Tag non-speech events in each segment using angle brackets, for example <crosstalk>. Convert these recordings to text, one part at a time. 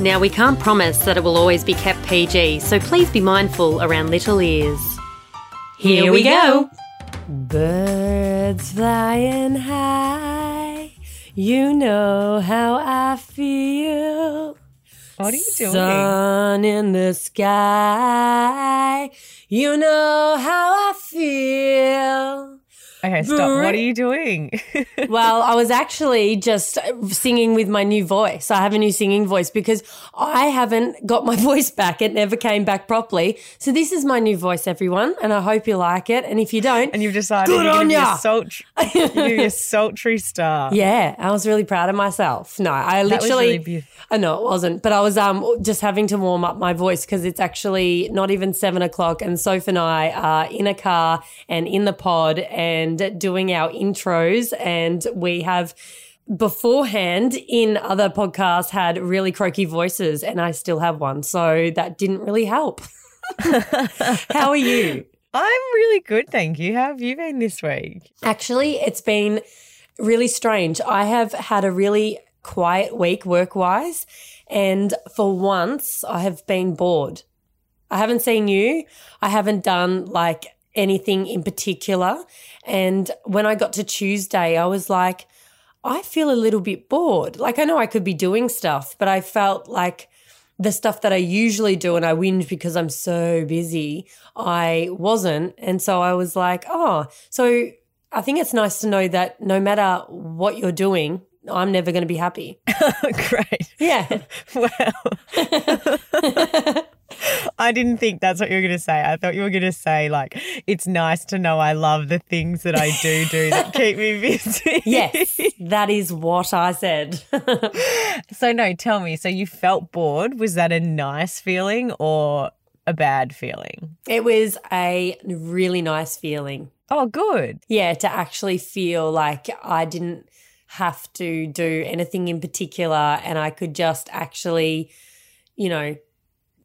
Now, we can't promise that it will always be kept PG, so please be mindful around little ears. Here we go. Birds flying high, you know how I feel. What are you doing? Sun in the sky, you know how I feel. Okay, stop. What are you doing? <laughs> well, I was actually just singing with my new voice. I have a new singing voice because I haven't got my <laughs> voice back. It never came back properly. So this is my new voice, everyone, and I hope you like it. And if you don't, and you've decided Good you're on going to be ya. sultry, <laughs> you're a sultry star. yeah, I was really proud of myself. No, I literally, really. I know it wasn't, but I was um just having to warm up my voice because it's actually not even seven o'clock, and Soph and I are in a car and in the pod and doing our intros, and we have beforehand in other podcasts had really croaky voices, and I still have one, so that didn't really help. <laughs> How are you? I'm really good, thank you. How have you been this week? Actually, it's been really strange. I have had a really quiet week work wise, and for once, I have been bored. I haven't seen you. I haven't done like anything in particular. And when I got to Tuesday, I was like, I feel a little bit bored. Like, I know I could be doing stuff, but I felt like the stuff that I usually do and I whinge because I'm so busy, I wasn't. And so I was like, oh, so I think it's nice to know that no matter what you're doing, I'm never going to be happy. <laughs> Great. Yeah. <laughs> Well, <laughs> I didn't think that's what you were going to say. I thought you were going to say, like, it's nice to know I love the things that I do do that <laughs> keep me busy. yes, <laughs> that is what I said. <laughs> So, no, tell me. So, you felt bored. Was that a nice feeling or a bad feeling? it was a really nice feeling. Oh, good. Yeah, to actually feel like I didn't have to do anything in particular and I could just actually, you know,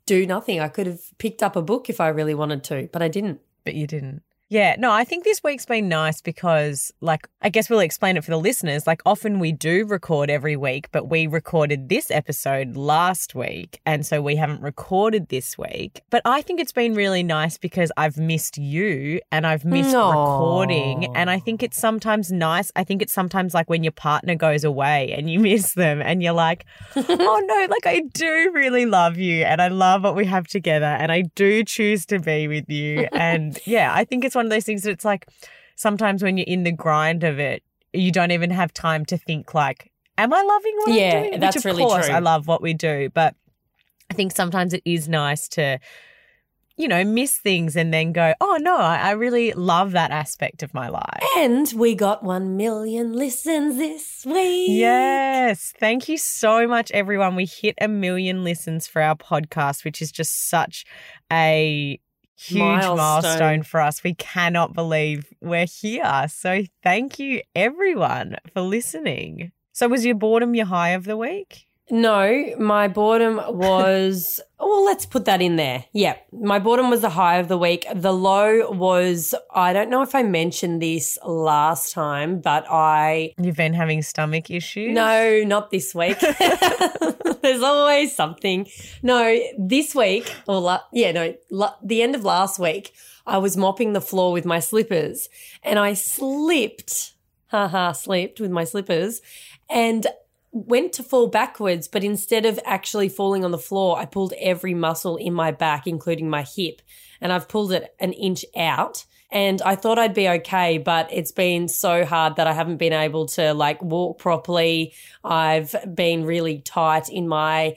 do nothing. I could have picked up a book if I really wanted to, but I didn't. but you didn't. Yeah, no, I think this week's been nice because, like, I guess we'll explain it for the listeners. Like, often we do record every week, but we recorded this episode last week. And so we haven't recorded this week. But I think it's been really nice because I've missed you and I've missed Aw. recording. And I think it's sometimes nice. I think it's sometimes like when your partner goes away and you <laughs> miss them and you're like, <laughs> oh no, like I do really love you and I love what we have together and I do choose to be with you. <laughs> And yeah, I think it's one of those things that it's like sometimes when you're in the grind of it, you don't even have time to think like, am I loving what Yeah, I'm doing? that's Which of really course true. I love what we do, but I think sometimes it is nice to you know, miss things and then go, oh no, I, I really love that aspect of my life. And we got 1 million listens this week. Yes. Thank you so much, everyone. We hit a million listens for our podcast, which is just such a huge Milestone. milestone. for us. We cannot believe we're here. So thank you, everyone, for listening. So, was your boredom your high of the week? No, my boredom was. <laughs> well, let's put that in there. Yeah, my boredom was the high of the week. The low was. I don't know if I mentioned this last time, but I. You've been having stomach issues? No, not this week. <laughs> <laughs> There's always something. No, this week, or la- yeah, no, la- the end of last week, I was mopping the floor with my slippers and I slipped, haha, slipped with my slippers and went to fall backwards. But instead of actually falling on the floor, I pulled every muscle in my back, including my hip, and I've pulled it an inch out. And I thought I'd be okay, but it's been so hard that I haven't been able to like walk properly. I've been really tight in my,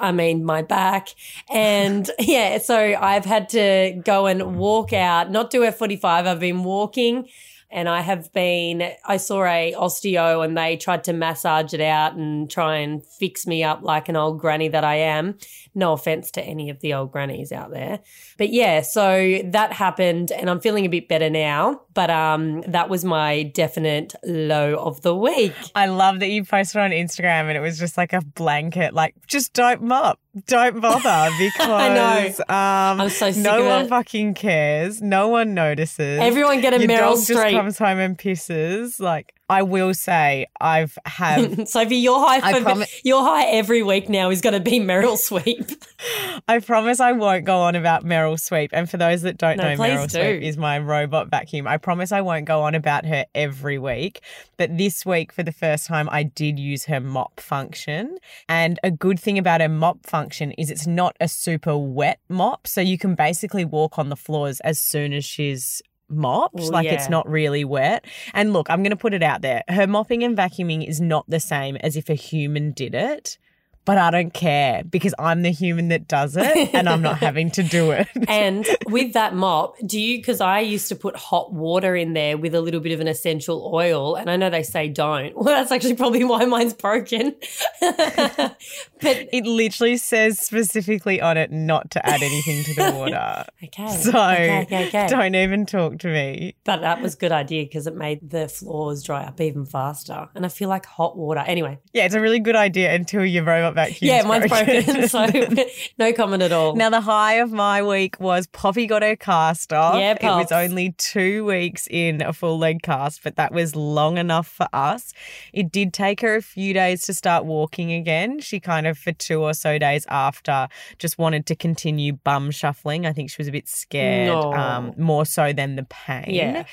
I mean, my back. And <laughs> yeah, so I've had to go and walk out, not do F45. I've been walking And I have been, I saw a osteo and they tried to massage it out and try and fix me up like an old granny that I am. No offense to any of the old grannies out there. But yeah, so that happened and I'm feeling a bit better now. But um, that was my definite low of the week. I love that you posted on Instagram and it was just like a blanket, like just don't mop, don't bother <laughs> because I um, I'm so no one it. fucking cares, no one notices. Everyone get a Your Meryl dog just Streep. comes home and pisses. Like I will say, I've have <laughs> Sophie, your high for, your high every week now is going to be Meryl Sweep. <laughs> <laughs> I promise I won't go on about Meryl Sweep. And for those that don't No, know, Meryl do. Sweep is my robot vacuum. I promise I won't go on about her every week. But this week, for the first time, I did use her mop function. And a good thing about her mop function is it's not a super wet mop. So you can basically walk on the floors as soon as she's mopped. Well, like it's not really wet. And look, I'm going to put it out there. Her mopping and vacuuming is not the same as if a human did it. But I don't care because I'm the human that does it and I'm not having to do it. <laughs> and with that mop, do you, because I used to put hot water in there with a little bit of an essential oil, and I know they say don't. <laughs> Well, that's actually probably why mine's broken. <laughs> but It literally says specifically on it not to add anything to the water. okay. So okay, okay, okay. don't even talk to me. But that was a good idea because it made the floors dry up even faster. And I feel like hot water. Anyway, Yeah, it's a really good idea until your robot vacuum. yeah, mine's broken. so <laughs> <laughs> no comment at all. Now the high of my week was Poppy got her cast off. Yeah, it was only two weeks in a full leg cast, but that was long enough for us. It did take her a few days to start walking again. She kind of for two or so days after just wanted to continue bum shuffling. I think she was a bit scared, No. um, more so than the pain. Yeah.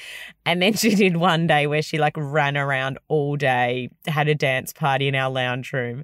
And then <laughs> she did one day where she like ran around all day, had a dance party in our lounge room.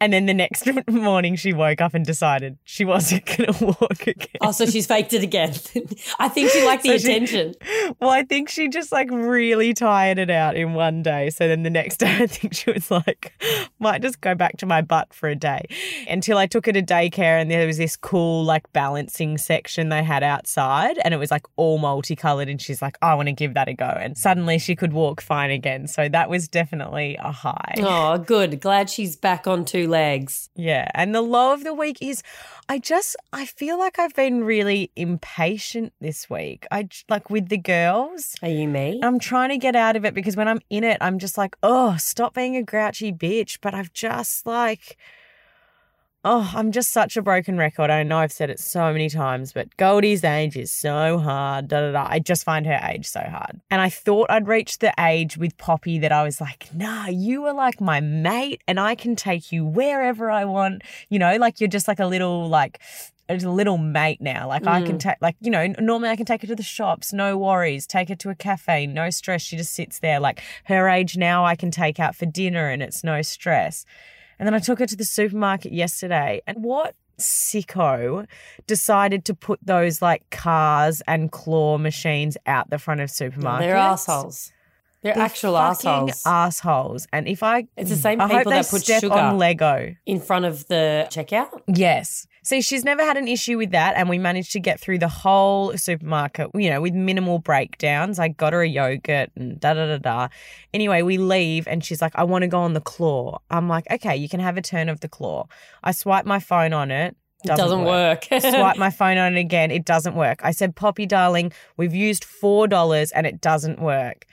And then the next <laughs> morning she woke up and decided she wasn't <laughs> going to walk again. Oh, so she's faked it again. <laughs> I think she liked the So she- attention. Well, I think she just like really tired it out in one day. So then the next day, I think she was like, might just go back to my butt for a day until I took her to daycare and there was this cool like balancing section they had outside and it was like all multicolored. And she's like, I want to give that a go. And suddenly she could walk fine again. So that was definitely a high. Oh, good. Glad she's back on two legs. Yeah. And the low of the week is I just I feel like I've been really impatient this week. I like with the girls. Are you me? I'm trying to get out of it because when I'm in it, I'm just like, oh, stop being a grouchy bitch. But I've just like, oh, I'm just such a broken record. I know I've said it so many times, but Goldie's age is so hard. Da, da, da. I just find her age so hard. And I thought I'd reached the age with Poppy that I was like, nah, you are like my mate and I can take you wherever I want. You know, like you're just like a little, like, a little mate now. Like I can mm. take, like you know, normally I can take her to the shops, no worries. Take her to a cafe, no stress. She just sits there. Like her age now, I can take out for dinner, and it's no stress. And then I took her to the supermarket yesterday, and what sicko decided to put those like cars and claw machines out the front of supermarkets? They're assholes. They're, They're actual fucking assholes. assholes. And if I, It's the same I people they that put sugar. on Lego. in front of the checkout. Yes. See, she's never had an issue with that. And we managed to get through the whole supermarket, you know, with minimal breakdowns. I got her a yogurt and da da da da. Anyway, we leave and she's like, I want to go on the claw. I'm like, okay, you can have a turn of the claw. I swipe my phone on it. Doesn't, Doesn't work. <laughs> Swipe my phone on it again. It doesn't work. I said, Poppy, darling, we've used $4 and it doesn't work.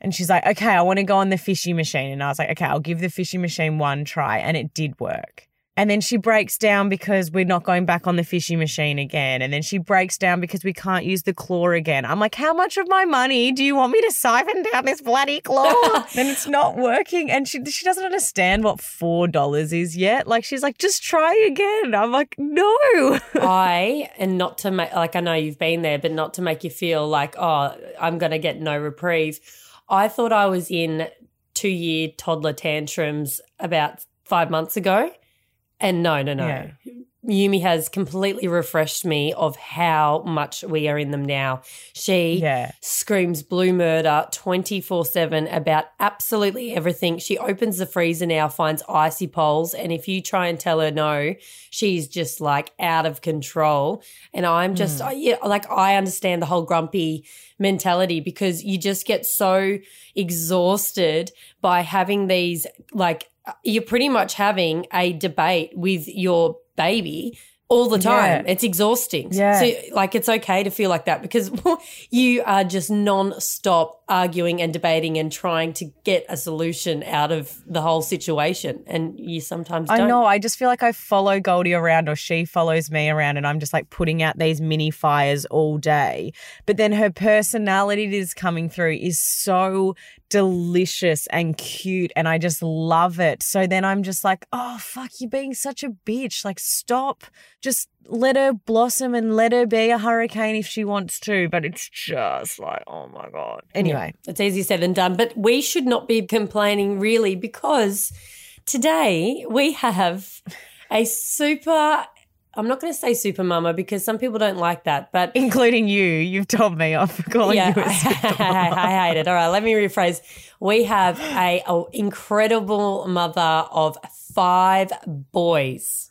And she's like, okay, I want to go on the fishy machine. And I was like, okay, I'll give the fishy machine one try. And it did work. And then she breaks down because we're not going back on the fishy machine again. And then she breaks down because we can't use the claw again. I'm like, how much of my money do you want me to siphon down this bloody claw? <laughs> then it's not working. And she she doesn't understand what four dollars is yet. Like she's like, just try again. I'm like, no. <laughs> I and not to make like I know you've been there, but not to make you feel like oh I'm going to get no reprieve. I thought I was in two year toddler tantrums about five months ago, and no, no, no. Yeah. Yumi has completely refreshed me of how much we are in them now. She Yeah. screams blue murder 24 7 about absolutely everything. She opens the freezer now, finds icy poles, and if you try and tell her no, she's just like out of control. And I'm just, hmm. I- yeah, like, I understand the whole grumpy mentality because you just get so exhausted by having these, like, you're pretty much having a debate with your baby all the time. Yeah. It's exhausting. Yeah. So, like, it's okay to feel like that because <laughs> you are just non-stop arguing and debating and trying to get a solution out of the whole situation. And you sometimes I don't. know. I just feel like I follow Goldie around or she follows me around and I'm just like putting out these mini fires all day. But then her personality that is coming through is so delicious and cute and I just love it. So then I'm just like, oh, fuck, you're being such a bitch. Like, stop. Just let her blossom and let her be a hurricane if she wants to. But it's just like, oh my God. Anyway. It's easier said than done, but we should not be complaining really because today we have a super. I'm not going to say super mama because some people don't like that, but <laughs> Including you, you've told me off for <laughs> calling yeah, you a I, <laughs> I hate it. All right, let me rephrase. We have a, a incredible mother of five boys.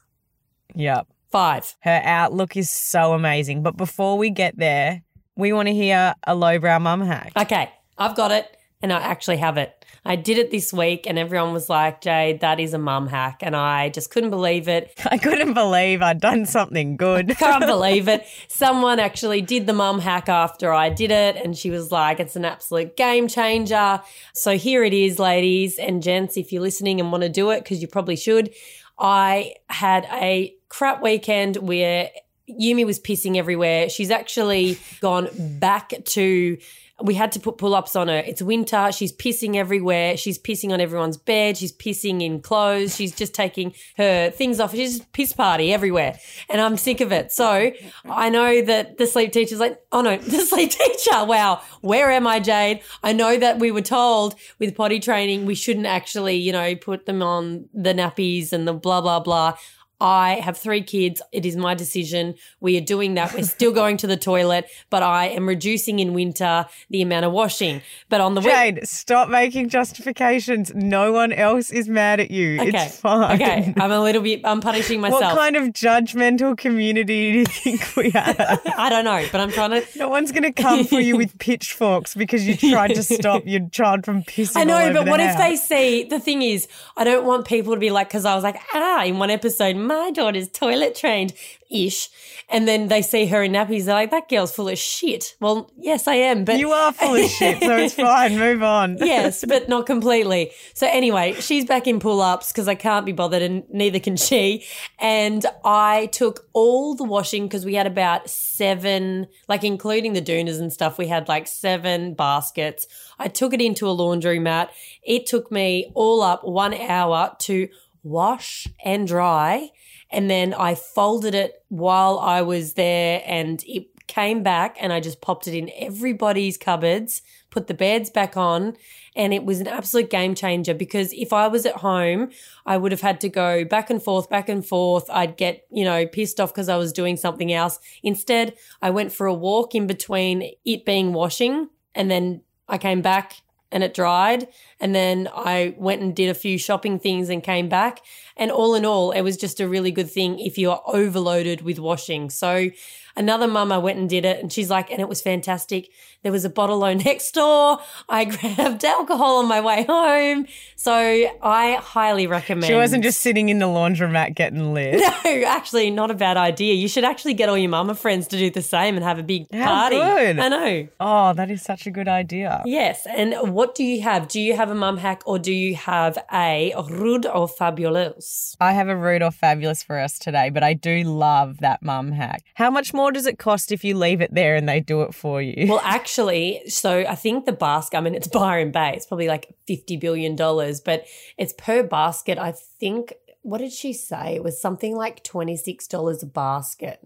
Yep. Five. Her outlook is so amazing. But before we get there, we want to hear a lowbrow mum hack. Okay, I've got it, and I actually have it. I did it this week, and everyone was like, "Jade, that is a mum hack," and I just couldn't believe it. <laughs> I couldn't believe I'd done something good. <laughs> Can't <laughs> believe it. Someone actually did the mum hack after I did it, and she was like, it's an absolute game changer. So here it is, ladies and gents, if you're listening and want to do it, because you probably should. I had a crap weekend where Yumi was pissing everywhere. She's actually gone back to. We had to put pull ups on her. It's winter. She's pissing everywhere. She's pissing on everyone's bed. She's pissing in clothes. She's just taking her things off. She's piss party everywhere. And I'm sick of it. So I know that the sleep teacher's like, oh no, <laughs> the sleep teacher. Wow. Where am I, Jade? I know that we were told with potty training, we shouldn't actually, you know, put them on the nappies and the blah, blah, blah. I have three kids. It is my decision. We are doing that. We're still <laughs> going to the toilet, but I am reducing in winter the amount of washing. But on the Jade, stop making justifications. No one else is mad at you. okay, It's fine. okay, I'm a little bit. I'm punishing myself. What kind of judgmental community do you think we <laughs> have? I don't know, but I'm trying to. No one's going to come for you with <laughs> pitchforks because you tried to stop your child from pissing. I know, but what if they see? The thing is, I don't want people to be like, because I was like, ah, in one episode, my daughter's toilet trained ish. And then they see her in nappies. They're like, that girl's full of shit. Well, yes, I am. But You are full of shit, so it's <laughs> fine. Move on. yes, but not completely. So anyway, she's back in pull ups because I can't be bothered and neither can she. And I took all the washing because we had about seven, like including the doonas and stuff, we had like seven baskets. I took it into a laundry mat. It took me all up one hour to wash and dry. And then I folded it while I was there and it came back and I just popped it in everybody's cupboards, put the beds back on, and it was an absolute game changer because if I was at home, I would have had to go back and forth, back and forth. I'd get, you know, pissed off because I was doing something else. Instead, I went for a walk in between it being washing and then I came back and it dried. And then I went and did a few shopping things and came back. And all in all, it was just a really good thing if you're overloaded with washing. So another mum, I went and did it and she's like, and it was fantastic. There was a bottle loan next door. I <laughs> grabbed alcohol on my way home. So I highly recommend. She wasn't just sitting in the laundromat getting lit. <laughs> No, actually, not a bad idea. You should actually get all your mama friends to do the same and have a big How party. good. I know. Oh, that is such a good idea. Yes. And what do you have? Do you have a mum hack or do you have a rude or fabulous? I have a rude or fabulous for us today, but I do love that mum hack. How much more does it cost if you leave it there and they do it for you? Well, actually, so I think the basket, I mean, it's <laughs> Byron Bay. It's probably like $50 billion, but it's per basket. I think, what did she say? It was something like $26 a basket.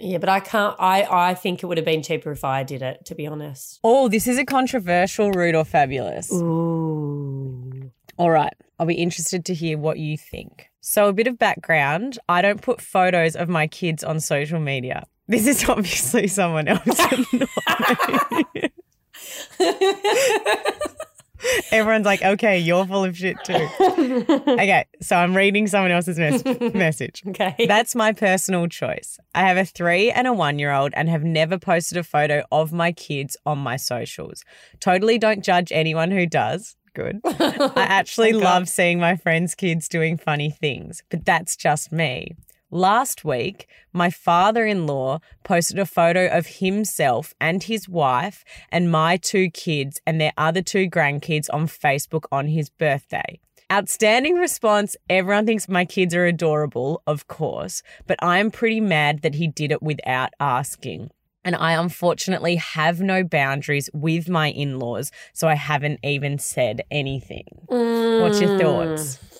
Yeah, but I can't, I, I think it would have been cheaper if I did it, to be honest. oh, this is a controversial rude or fabulous. Ooh. All right. I'll be interested to hear what you think. So, a bit of background I don't put photos of my kids on social media. This is obviously someone else. <laughs> Everyone's like, okay, you're full of shit too. okay, so I'm reading someone else's mes- <laughs> message. Okay. That's my personal choice. I have a three and a one year old and have never posted a photo of my kids on my socials. Totally don't judge anyone who does. Good. I <laughs> actually love seeing my friends' kids doing funny things, but that's just me. Last week, my father in law posted a photo of himself and his wife and my two kids and their other two grandkids on Facebook on his birthday. Outstanding response. Everyone thinks my kids are adorable, of course, but I am pretty mad that he did it without asking. And I unfortunately have no boundaries with my in laws, so I haven't even said anything. What's your mm. thoughts?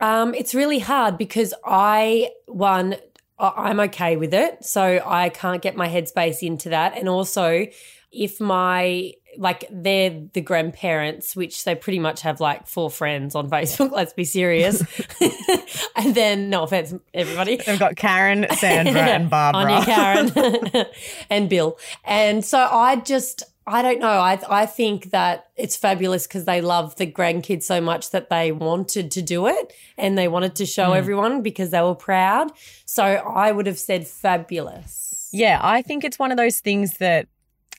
Um, it's really hard because I one I'm okay with it, so I can't get my headspace into that, and also if my like they're the grandparents, which they pretty much have like four friends on <laughs> Facebook. Let's be serious, <laughs> and then no offense, everybody. They've got Karen, Sandra, and <laughs> Barbara. Anya, Karen, and Bill. And so I just, I don't know. I I think that it's fabulous because they love the grandkids so much that they wanted to do it and they wanted to show hmm. everyone because they were proud. So I would have said fabulous. Yeah, I think it's one of those things that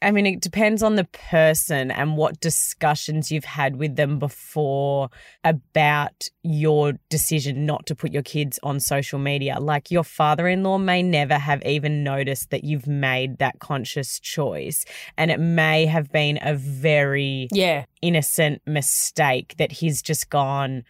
I mean, it depends on the person and what discussions you've had with them before about your decision not to put your kids on social media. Like your father in law may never have even noticed that you've made that conscious choice. And it may have been a very Yeah. innocent mistake that he's just gone,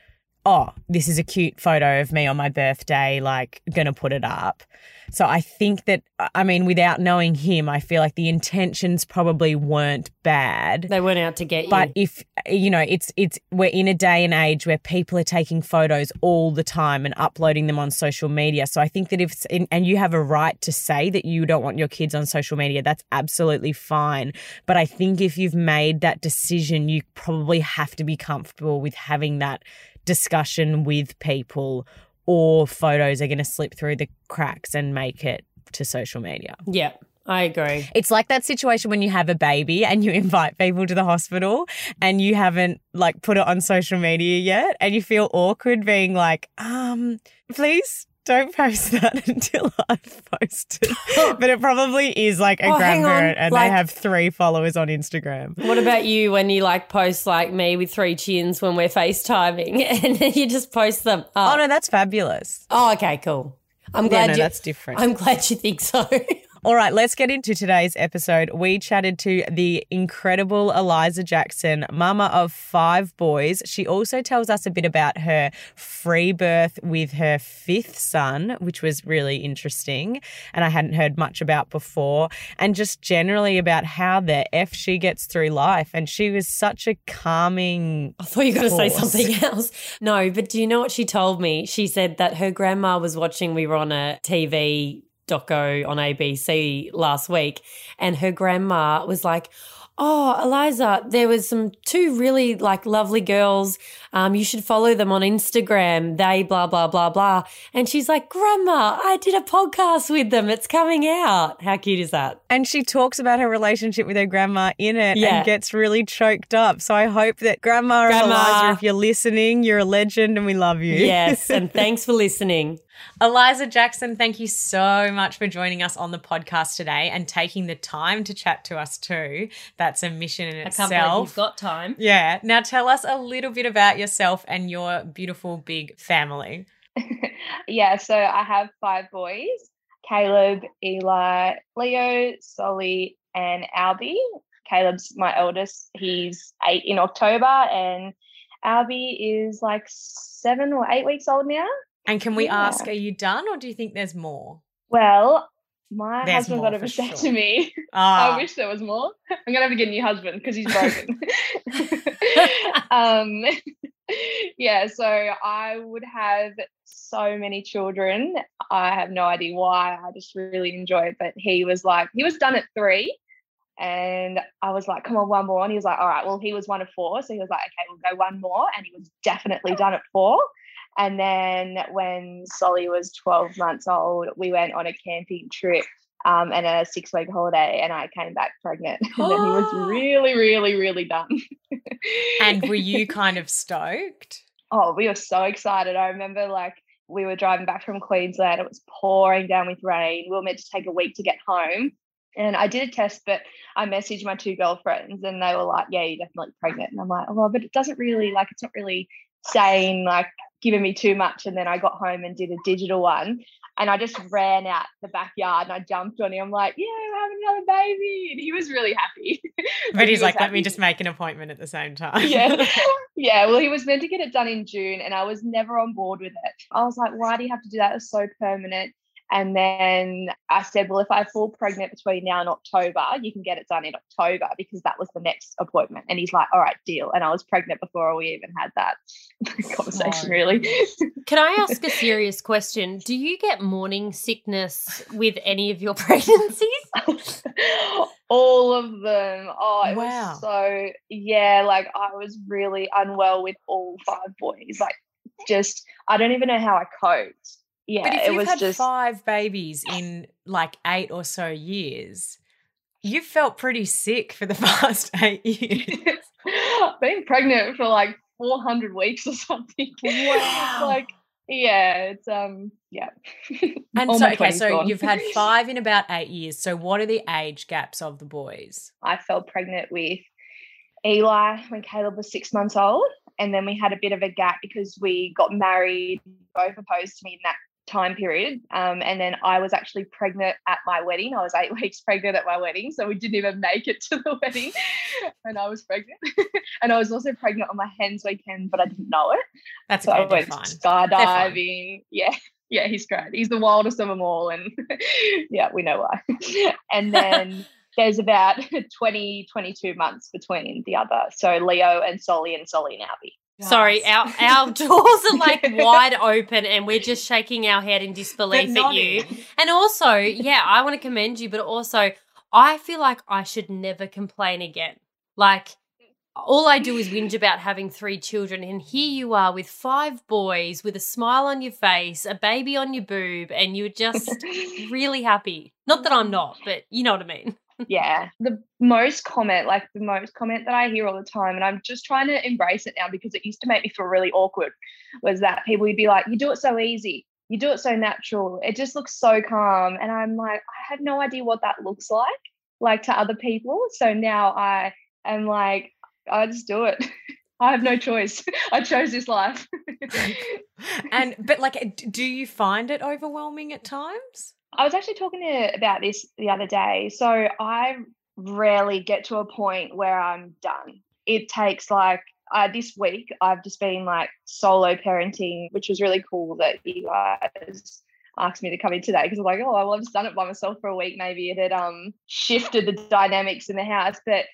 oh, this is a cute photo of me on my birthday, like, gonna put it up. So I think that, I mean, without knowing him, I feel like the intentions probably weren't bad. They weren't out to get you. But if you know, it's it's we're in a day and age where people are taking photos all the time and uploading them on social media. So I think that if and you have a right to say that you don't want your kids on social media, that's absolutely fine. But I think if you've made that decision, you probably have to be comfortable with having that discussion with people, or photos are going to slip through the cracks and make it to social media. yeah, I agree. It's like that situation when you have a baby and you <laughs> invite people to the hospital and you haven't like put it on social media yet and you feel awkward being like, um, please don't post that <laughs> until I've posted. <laughs> but it probably is like a Oh, grandparent and like- they have three followers on Instagram. What about you when you like post like me with three chins when we're FaceTiming <laughs> and then you just post them? Oh Oh, no, that's fabulous. oh okay, cool. I'm Yeah, glad no, you. that's different. I'm glad you think so. All right, let's get into today's episode. We chatted to the incredible Eliza Jackson, mama of five boys. She also tells us a bit about her free birth with her fifth son, which was really interesting and I hadn't heard much about before, and just generally about how the F she gets through life. And she was such a calming. I thought you were going to say something <laughs> else. No, but do you know what she told me? She said that her grandma was watching. We were on a TV doco on ABC last week, and her grandma was like, "Oh, Eliza, there was some two really like lovely girls. Um, you should follow them on Instagram. They blah blah blah blah." And she's like, "Grandma, I did a podcast with them. It's coming out. How cute is that?" And she talks about her relationship with her grandma in it Yeah. and gets really choked up. So I hope that Grandma, and Grandma. Eliza, if you're listening, you're a legend and we love you. Yes, and <laughs> thanks for listening. Eliza Jackson, thank you so much for joining us on the podcast today and taking the time to chat to us too. That's a mission in itself. got time. yeah. Now tell us a little bit about yourself and your beautiful big family. <laughs> yeah, so I have five boys Caleb, Eli, Leo, Solly, and Albie. Caleb's my eldest. He's eight in October, and Albie is like seven or eight weeks old now. And can we Yeah. ask, are you done or do you think there's more? Well, my There's husband got over said sure. to me. <laughs> Ah, I wish there was more. I'm gonna have to get a new husband because he's broken. <laughs> <laughs> um, yeah, so I would have so many children. I have no idea why. I just really enjoy it. But he was like, he was done at three. And I was like, come on, one more. And he was like, all right, well, he was one of four. So he was like, okay, we'll go one more. And he was definitely done at four. And then when Solly was 12 months old, we went on a camping trip um, and a six week holiday, and I came back pregnant. <laughs> And then he was <gasps> really, really, really done. and were <laughs> you kind of stoked? Oh, we were so excited. I remember like we were driving back from Queensland, it was pouring down with rain. We were meant to take a week to get home. And I did a test, but I messaged my two girlfriends and they were like, Yeah, you're definitely pregnant. And I'm like, Oh, but it doesn't really like it's not really saying like giving me too much. And then I got home and did a digital one. And I just ran out the backyard and I jumped on him. I'm like, yeah, we're having another baby. And he was really happy. <laughs> But he's he like, happy. let me just make an appointment at the same time. yeah. <laughs> Yeah. Well, he was meant to get it done in June and I was never on board with it. I was like, why do you have to do that? It's so permanent. And then I said, well, if I fall pregnant between now and October, you can get it done in October because that was the next appointment. And he's like, all right, deal. And I was pregnant before we even had that <laughs> conversation, really. Can I ask a serious question? Do you get morning sickness with any of your <laughs> pregnancies? <laughs> All of them. Oh, it wow. was so, yeah, like I was really unwell with all five boys. Like, just, I don't even know how I coped yeah, but if you've had just... five babies in like eight or so years, you've felt pretty sick for the <laughs> past eight years. <laughs> Being pregnant for like 400 weeks or something. <laughs> Wow. like, yeah, it's, um, yeah. and so, okay, so gone. you've had five in about eight years. So, what are the age gaps of the boys? I fell pregnant with Eli when Caleb was six months old. And then we had a bit of a gap because we got married, Bo proposed to me in that time period. Um, and then I was actually pregnant at my wedding. I was eight <laughs> weeks pregnant at my wedding. So we didn't even make it to the <laughs> wedding. and I was pregnant. <laughs> and I was also pregnant on my hens weekend, but I didn't know it. That's so okay, I went skydiving. Yeah. Yeah, he's great. He's the wildest of them all. And yeah, we know why. and then there's about 20, 22 months between the other. So Leo and Solly and Solly and Albie. Sorry, our <laughs> our doors are like wide open, and we're just shaking our head in disbelief at you. And also, yeah, I want to commend you, but also, I feel like I should never complain again. Like, all I do is whinge about having three children, and here you are with five boys, with a smile on your face, a baby on your boob, and you're just <laughs> really happy. Not that I'm not, but you know what I mean yeah <laughs> the most comment like the most comment that i hear all the time and i'm just trying to embrace it now because it used to make me feel really awkward was that people would be like you do it so easy you do it so natural it just looks so calm and i'm like i have no idea what that looks like like to other people so now i am like i just do it <laughs> I have no choice. <laughs> I chose this life. and but like do you find it overwhelming at times? I was actually talking to, about this the other day. So I rarely get to a point where I'm done. It takes like uh, this week, I've just been like solo parenting, which was really cool that you guys asked me to come in today because I'm like, oh, well, I've just done it by myself for a week. Maybe it had um, shifted the dynamics in the house. But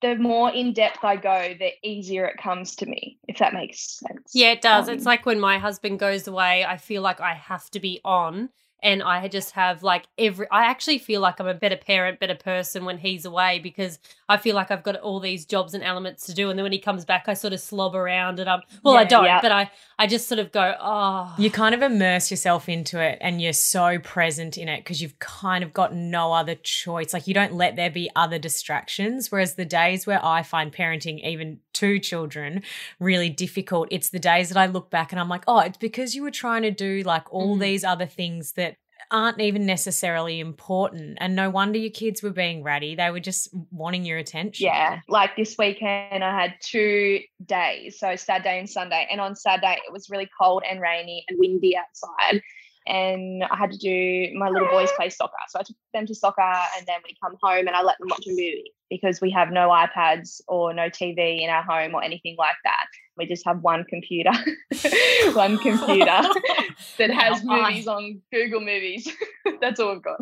the more in depth I go, the easier it comes to me, if that makes sense. Yeah, it does. Um, it's like when my husband goes away, I feel like I have to be on and I just have like every I actually feel like I'm a better parent, better person when he's away because I feel like I've got all these jobs and elements to do and then when he comes back I sort of slob around and I'm well yeah, I don't, yeah. but I I just sort of go, "Oh." You kind of immerse yourself into it and you're so present in it because you've kind of got no other choice. Like you don't let there be other distractions whereas the days where I find parenting even two children really difficult, it's the days that I look back and I'm like, "Oh, it's because you were trying to do like all mm. these other things that aren't even necessarily important. And no wonder your kids were being ratty. They were just wanting your attention. Yeah. Like this weekend, I had two days. So Saturday and Sunday. And on Saturday, it was really cold and rainy and windy outside. And I had to do my little boys play soccer. So I took them to soccer and then we come home and I let them watch a movie because we have no iPads or no TV in our home or anything like that. We just have one computer, <laughs> one computer <laughs> that has movies on Google Movies. <laughs> That's all we've got.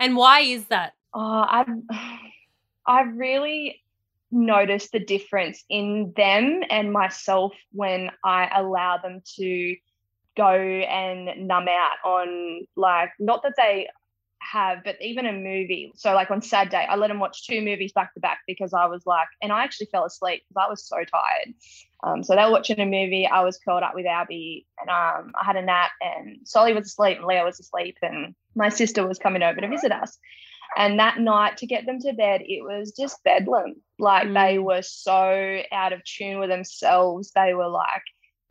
And why is that? Oh, I've I've really noticed the difference in them and myself when I allow them to go and numb out on like not that they have, but even a movie. So like on Saturday, I let them watch two movies back to back because I was like, and I actually fell asleep because I was so tired. Um, so they were watching a movie. I was curled up with Albie, and um, I had a nap. And Solly was asleep, and Leo was asleep, and my sister was coming over to visit us. And that night, to get them to bed, it was just bedlam. Like mm. they were so out of tune with themselves. They were like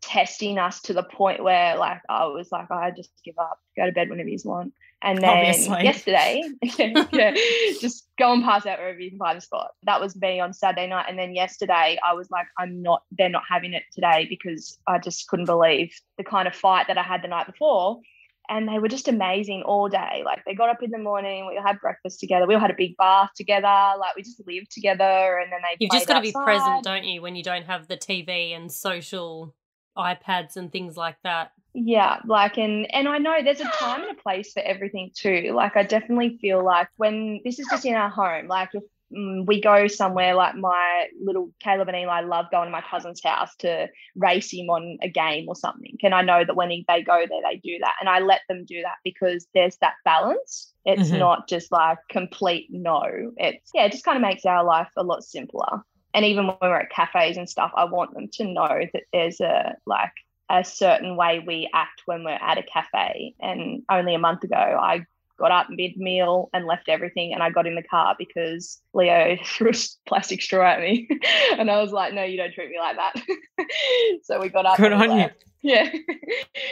testing us to the point where, like, I was like, oh, I just give up, go to bed whenever you want. And then Obviously. yesterday, <laughs> <laughs> yeah, just go and pass out wherever you can find a spot. That was me on Saturday night. And then yesterday, I was like, I'm not, they're not having it today because I just couldn't believe the kind of fight that I had the night before. And they were just amazing all day. Like they got up in the morning, we had breakfast together, we all had a big bath together, like we just lived together. And then they you've just got to be present, don't you, when you don't have the TV and social iPads and things like that. Yeah like and and i know there's a time and a place for everything too. Like i definitely feel like when this is just in our home like if mm, we go somewhere like my little caleb and eli love going to my cousin's house to race him on a game or something and i know that when he, they go there they do that and i let them do that because there's that balance. It's mm-hmm. not just like complete no. It's yeah it just kind of makes our life a lot simpler and even when we're at cafes and stuff i want them to know that there's a like a certain way we act when we're at a cafe. And only a month ago, I got up mid meal and left everything. And I got in the car because Leo <laughs> threw a plastic straw at me. <laughs> and I was like, no, you don't treat me like that. <laughs> so we got up. Good on you. Yeah.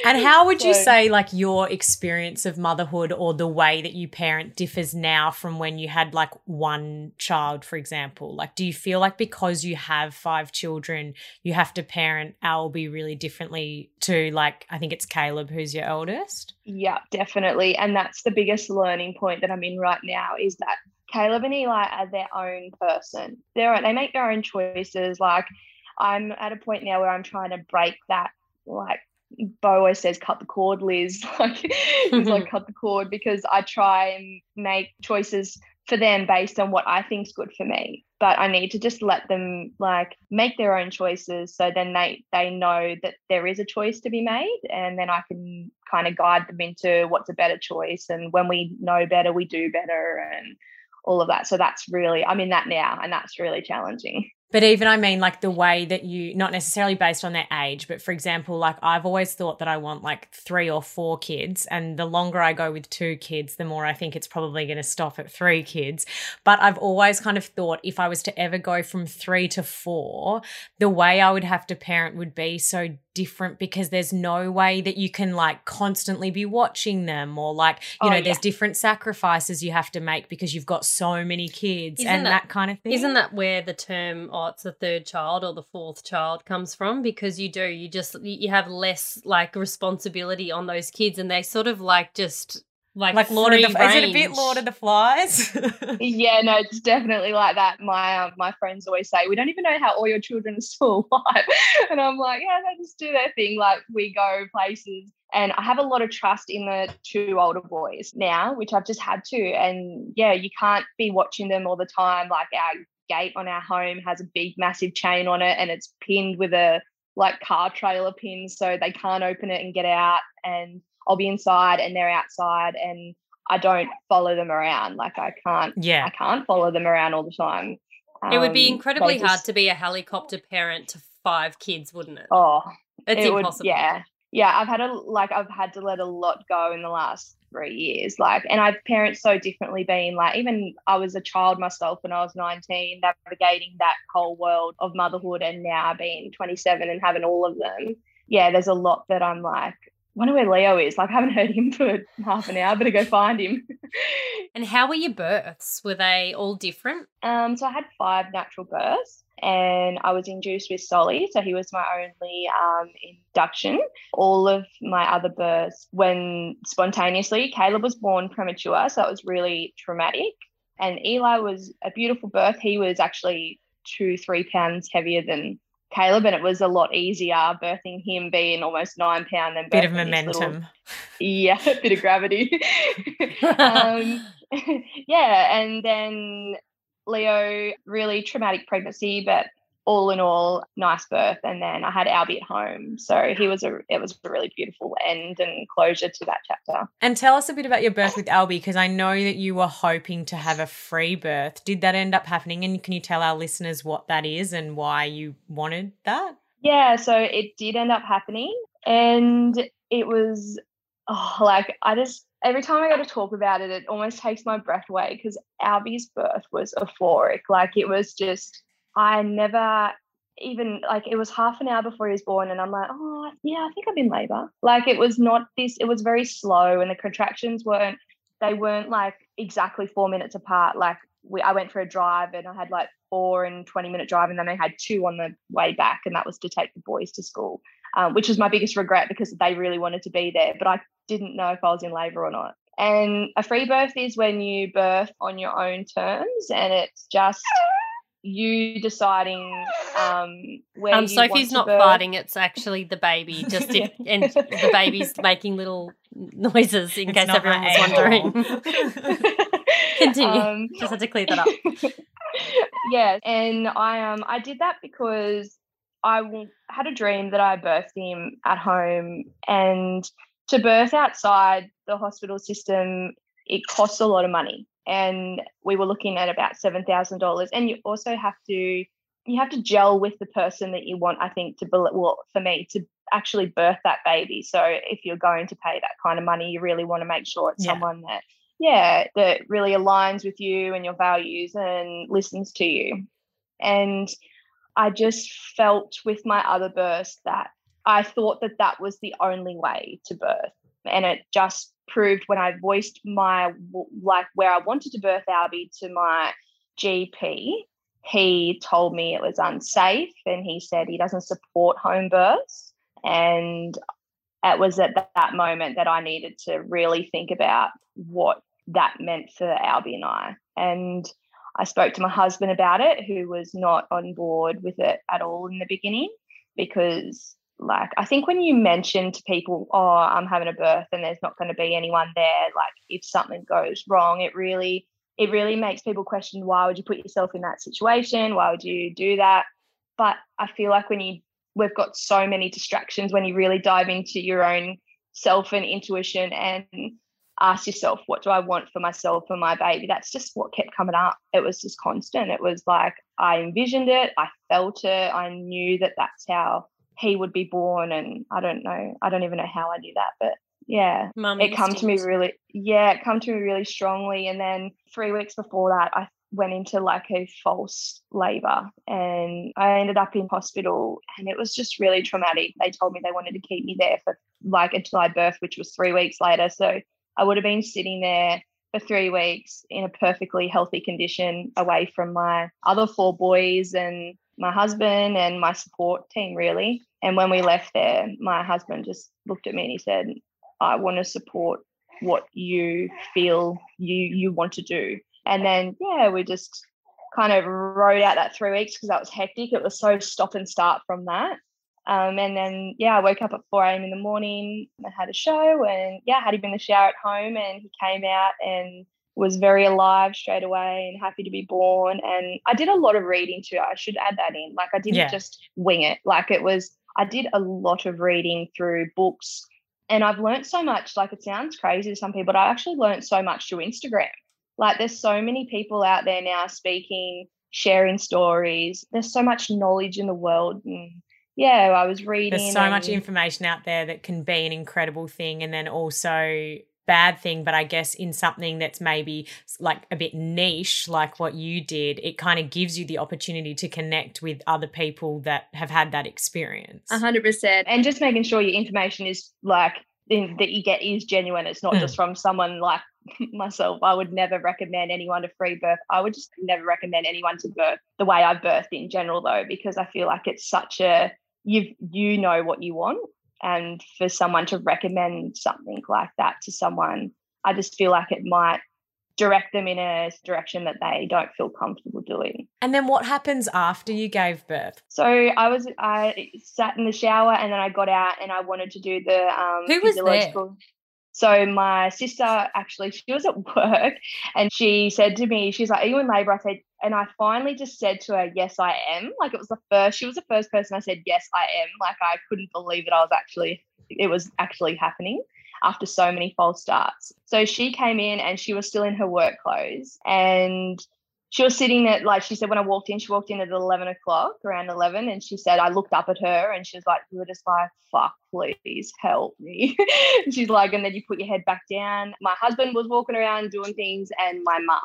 and how would so, you say like your experience of motherhood or the way that you parent differs now from when you had like one child, for example? Like, do you feel like because you have five children, you have to parent Albie really differently to like, I think it's Caleb who's your eldest? Yeah, definitely. And that's the biggest learning point that I'm in right now is that Caleb and Eli are their own person. They're they make their own choices. Like I'm at a point now where I'm trying to break that like Bo always says, cut the cord, Liz. <laughs> Like he's like, <laughs> cut the cord because I try and make choices for them based on what I think's good for me. But I need to just let them like make their own choices so then they they know that there is a choice to be made and then I can kind of guide them into what's a better choice. And when we know better, we do better and all of that. So that's really I'm in that now and that's really challenging. But even I mean, like the way that you, not necessarily based on their age, but for example, like I've always thought that I want like three or four kids. And the longer I go with two kids, the more I think it's probably going to stop at three kids. But I've always kind of thought if I was to ever go from three to four, the way I would have to parent would be so different because there's no way that you can like constantly be watching them or like you oh, know yeah. there's different sacrifices you have to make because you've got so many kids isn't and that, that, kind of thing isn't that where the term oh it's the third child or the fourth child comes from because you do you just you have less like responsibility on those kids and they sort of like just like, like Lord of the range. Is it a bit Lord of the Flies? <laughs> yeah, no, it's definitely like that. My um, my friends always say we don't even know how all your children are still <laughs> alive, and I'm like, yeah, they just do their thing. Like we go places, and I have a lot of trust in the two older boys now, which I've just had to. And yeah, you can't be watching them all the time. Like our gate on our home has a big, massive chain on it, and it's pinned with a like car trailer pin, so they can't open it and get out. And I'll be inside and they're outside and I don't follow them around. Like I can't yeah. I can't follow them around all the time. Um, it would be um, incredibly just, hard to be a helicopter parent to five kids, wouldn't it? Oh, it's it impossible. Would, yeah. Yeah, I've had a like I've had to let a lot go in the last three years. Like, and I've parents so differently being like, even I was a child myself when I was 19, navigating that whole world of motherhood, and now being 27 and having all of them. Yeah, there's a lot that I'm like, wonder where Leo is. Like, I haven't heard him for half an hour. Better go find him. <laughs> and how were your births? Were they all different? Um, so I had five natural births, and I was induced with Solly, so he was my only um, induction. All of my other births, when spontaneously, Caleb was born premature, so it was really traumatic. And Eli was a beautiful birth. He was actually two, three pounds heavier than Caleb, and it was a lot easier birthing him being almost nine pound than bit of momentum. Little, yeah, a <laughs> bit of gravity. <laughs> um, <laughs> yeah, and then Leo, really traumatic pregnancy, but all in all, nice birth. And then I had Albie at home. So he was a it was a really beautiful end and closure to that chapter. And tell us a bit about your birth with Albie, because I know that you were hoping to have a free birth. Did that end up happening? And can you tell our listeners what that is and why you wanted that? Yeah, so it did end up happening. And it was oh, like, I just, every time I go to talk about it, it almost takes my breath away because Albie's birth was euphoric. Like, it was just, I never even like it was half an hour before he was born and i'm like oh yeah i think i'm in labor. Like it was not this it was very slow and the contractions weren't they weren't like exactly four minutes apart. Like we i went for a drive and i had like four and 20 minute drive and then i had two on the way back and that was to take the boys to school um, which was my biggest regret because they really wanted to be there but i didn't know if i was in labor or not. And a free birth is when you birth on your own terms and it's just you deciding um where um you sophie's not want to birth. farting it's actually the baby <laughs> just if, and the baby's making little noises in It's case everyone my was wondering. <laughs> Continue. Um, just had to clear that up. <laughs> Yeah, and I um I did that because I had a dream that I birthed him at home, and to birth outside the hospital system, it costs a lot of money, and we were looking at about seven thousand dollars. And you also have to you have to gel with the person that you want. I think to well for me to actually birth that baby. So if you're going to pay that kind of money, you really want to make sure it's Yeah. someone that yeah that really aligns with you and your values and listens to you and i just felt with my other births that i thought that that was the only way to birth and it just proved when i voiced my like where i wanted to birth albie to my gp he told me it was unsafe and he said he doesn't support home births and it was at that, moment that I needed to really think about what that meant for Albie and I. And I spoke to my husband about it, who was not on board with it at all in the beginning, because like I think when you mention to people, oh, I'm having a birth and there's not going to be anyone there, like if something goes wrong, it really it really makes people question why would you put yourself in that situation? Why would you do that? But I feel like when you we've got so many distractions when you really dive into your own self and intuition and ask yourself what do i want for myself and my baby that's just what kept coming up it was just constant it was like i envisioned it i felt it i knew that that's how he would be born and i don't know i don't even know how i knew that but yeah Mum it come to me really yeah it come to me really strongly. And then three weeks before that i went into like a false labor and i ended up in hospital and it was just really traumatic. They told me they wanted to keep me there for like until i birthed which was three weeks later. So i would have been sitting there for three weeks in a perfectly healthy condition away from my other four boys and my husband and my support team really and when we left there my husband just looked at me and he said I want to support what you feel you you want to do. And then yeah, we just kind of rode out that three weeks because that was hectic. It was so stop and start from that. Um, and then yeah, I woke up at 4 a.m. in the morning and had a show and yeah, had him in the shower at home and he came out and was very alive straight away and happy to be born. And I did a lot of reading too. I should add that in. Like I didn't Yeah. just wing it. Like it was I did a lot of reading through books and I've learned so much. Like it sounds crazy to some people, but I actually learned so much through Instagram. Like there's so many people out there now speaking, sharing stories. There's so much knowledge in the world. And yeah, I was reading. There's so much information out there that can be an incredible thing and then also bad thing but i guess in something that's maybe like a bit niche like what you did it kind of gives you the opportunity to connect with other people that have had that experience A hundred percent. And just making sure your information is like in, that you get is genuine. It's not Mm. just from someone like <laughs> myself. I would never recommend anyone to free birth. I would just never recommend anyone to birth the way I birthed in general though, because I feel like it's such a you you know what you want. And for someone to recommend something like that to someone, I just feel like it might direct them in a direction that they don't feel comfortable doing. and then what happens after you gave birth So I was I sat in the shower and then I got out and I wanted to do the um Who was there? So my sister actually she was at <laughs> work and she said to me, she's like, Are you in labor? I said, and I finally just said to her, Yes, I am. Like it was the first, she was the first person I said, Yes, I am. Like I couldn't believe it. I was actually it was actually happening after so many false starts. So she came in and she was still in her work clothes and she was sitting at like she said when I walked in, she walked in at eleven o'clock, around eleven, and she said I looked up at her and she was like, "You were just like, fuck, please help me." <laughs> she's like, and then you put your head back down. My husband was walking around doing things, and my mum.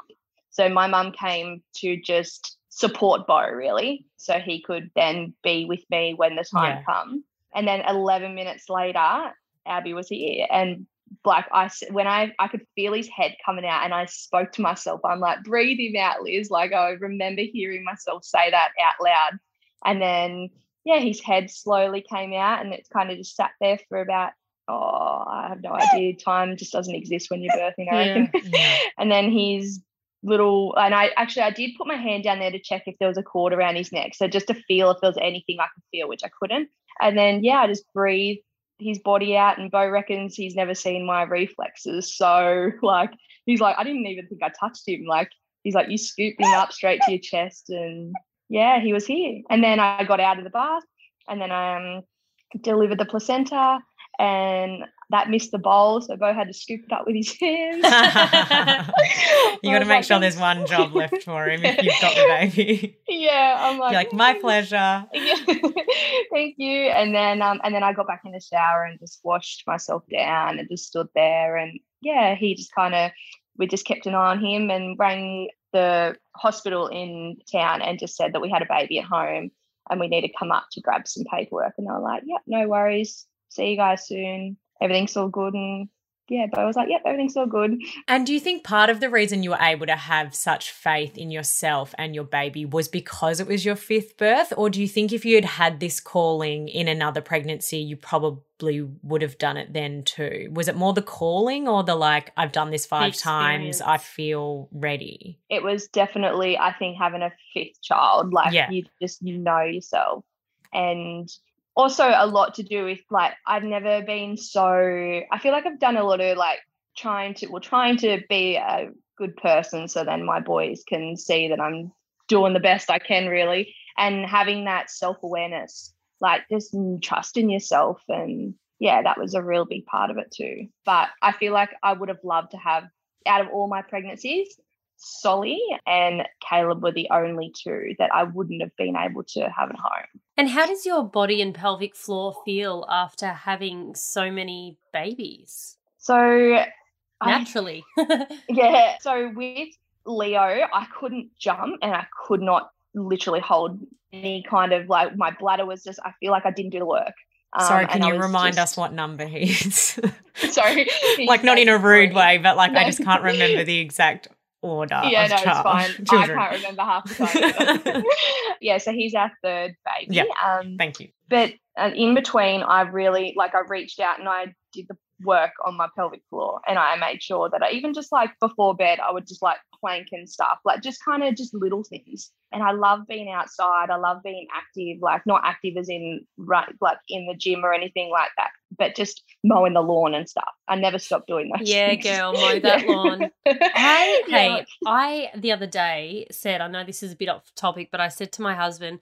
So my mum came to just support Bo really, so he could then be with me when the time Yeah. come. And then eleven minutes later, Albie was here, and like I when I I could feel his head coming out, and I spoke to myself. I'm like, breathe him out, Liz. Like I remember hearing myself say that out loud, and then yeah, his head slowly came out, and it's kind of just sat there for about oh, I have no <laughs> idea. Time just doesn't exist when you're birthing. I Yeah. Yeah. <laughs> and then his little and I actually I did put my hand down there to check if there was a cord around his neck. So just to feel if there was anything I could feel, which I couldn't. And then yeah, I just breathed his body out and Bo reckons he's never seen my reflexes. So <laughs> like he's like, I didn't even think I touched him. Like he's like, you scooped him up straight to your chest and yeah, he was here. And then I got out of the bath and then I um delivered the placenta and that missed the bowl. So Bo had to scoop it up with his hands. <laughs> <laughs> you got to make like, sure there's one job left for him if you've got the baby. <laughs> yeah, I'm like, like, my "Mm." pleasure. Yeah. Thank you. And then um and then I got back in the shower and just washed myself down and just stood there and yeah, he just kind of we just kept an eye on him and rang the hospital in town and just said that we had a baby at home and we need to come up to grab some paperwork and they were like, Yep, no worries. See you guys soon. Everything's all good and yeah, but I was like, Yep, everything's all good. And do you think part of the reason you were able to have such faith in yourself and your baby was because it was your fifth birth? Or do you think if you had had this calling in another pregnancy, you probably would have done it then too? Was it more the calling or the like, I've done this five times, I feel ready? it was definitely i think having a fifth child like Yeah. you just you know yourself and also a lot to do with like i've never been so i feel like i've done a lot of like trying to well trying to be a good person so then my boys can see that i'm doing the best i can really. And having that self-awareness like just trust in yourself and yeah that was a real big part of it too. But i feel like i would have loved to have out of all my pregnancies Solly and Caleb were the only two that I wouldn't have been able to have at home. And how does your body and pelvic floor feel after having so many babies? So, I, Naturally. <laughs> <laughs> yeah. So with Leo, I couldn't jump and I could not literally hold any kind of like my bladder was just. I feel like I didn't do the work. Um, Sorry, can you remind us what number he is? <laughs> Sorry, like, not in a rude way, but like, I just can't remember the exact order. yeah, no, it's fine. children. I can't remember half the time. <laughs> <laughs> yeah, so he's our third baby. Yeah. Um, Thank you. but uh, in between i really like i reached out and i did the work on my pelvic floor and i made sure that i even just like before bed i would just like plank and stuff like just kind of just little things and i love being outside i love being active like not active as in right like in the gym or anything like that but just mowing the lawn and stuff i never stopped doing that. Yeah, things. girl, <laughs> mow that lawn. I <laughs> hey, I the other day said, I know this is a bit off topic, but I said to my husband,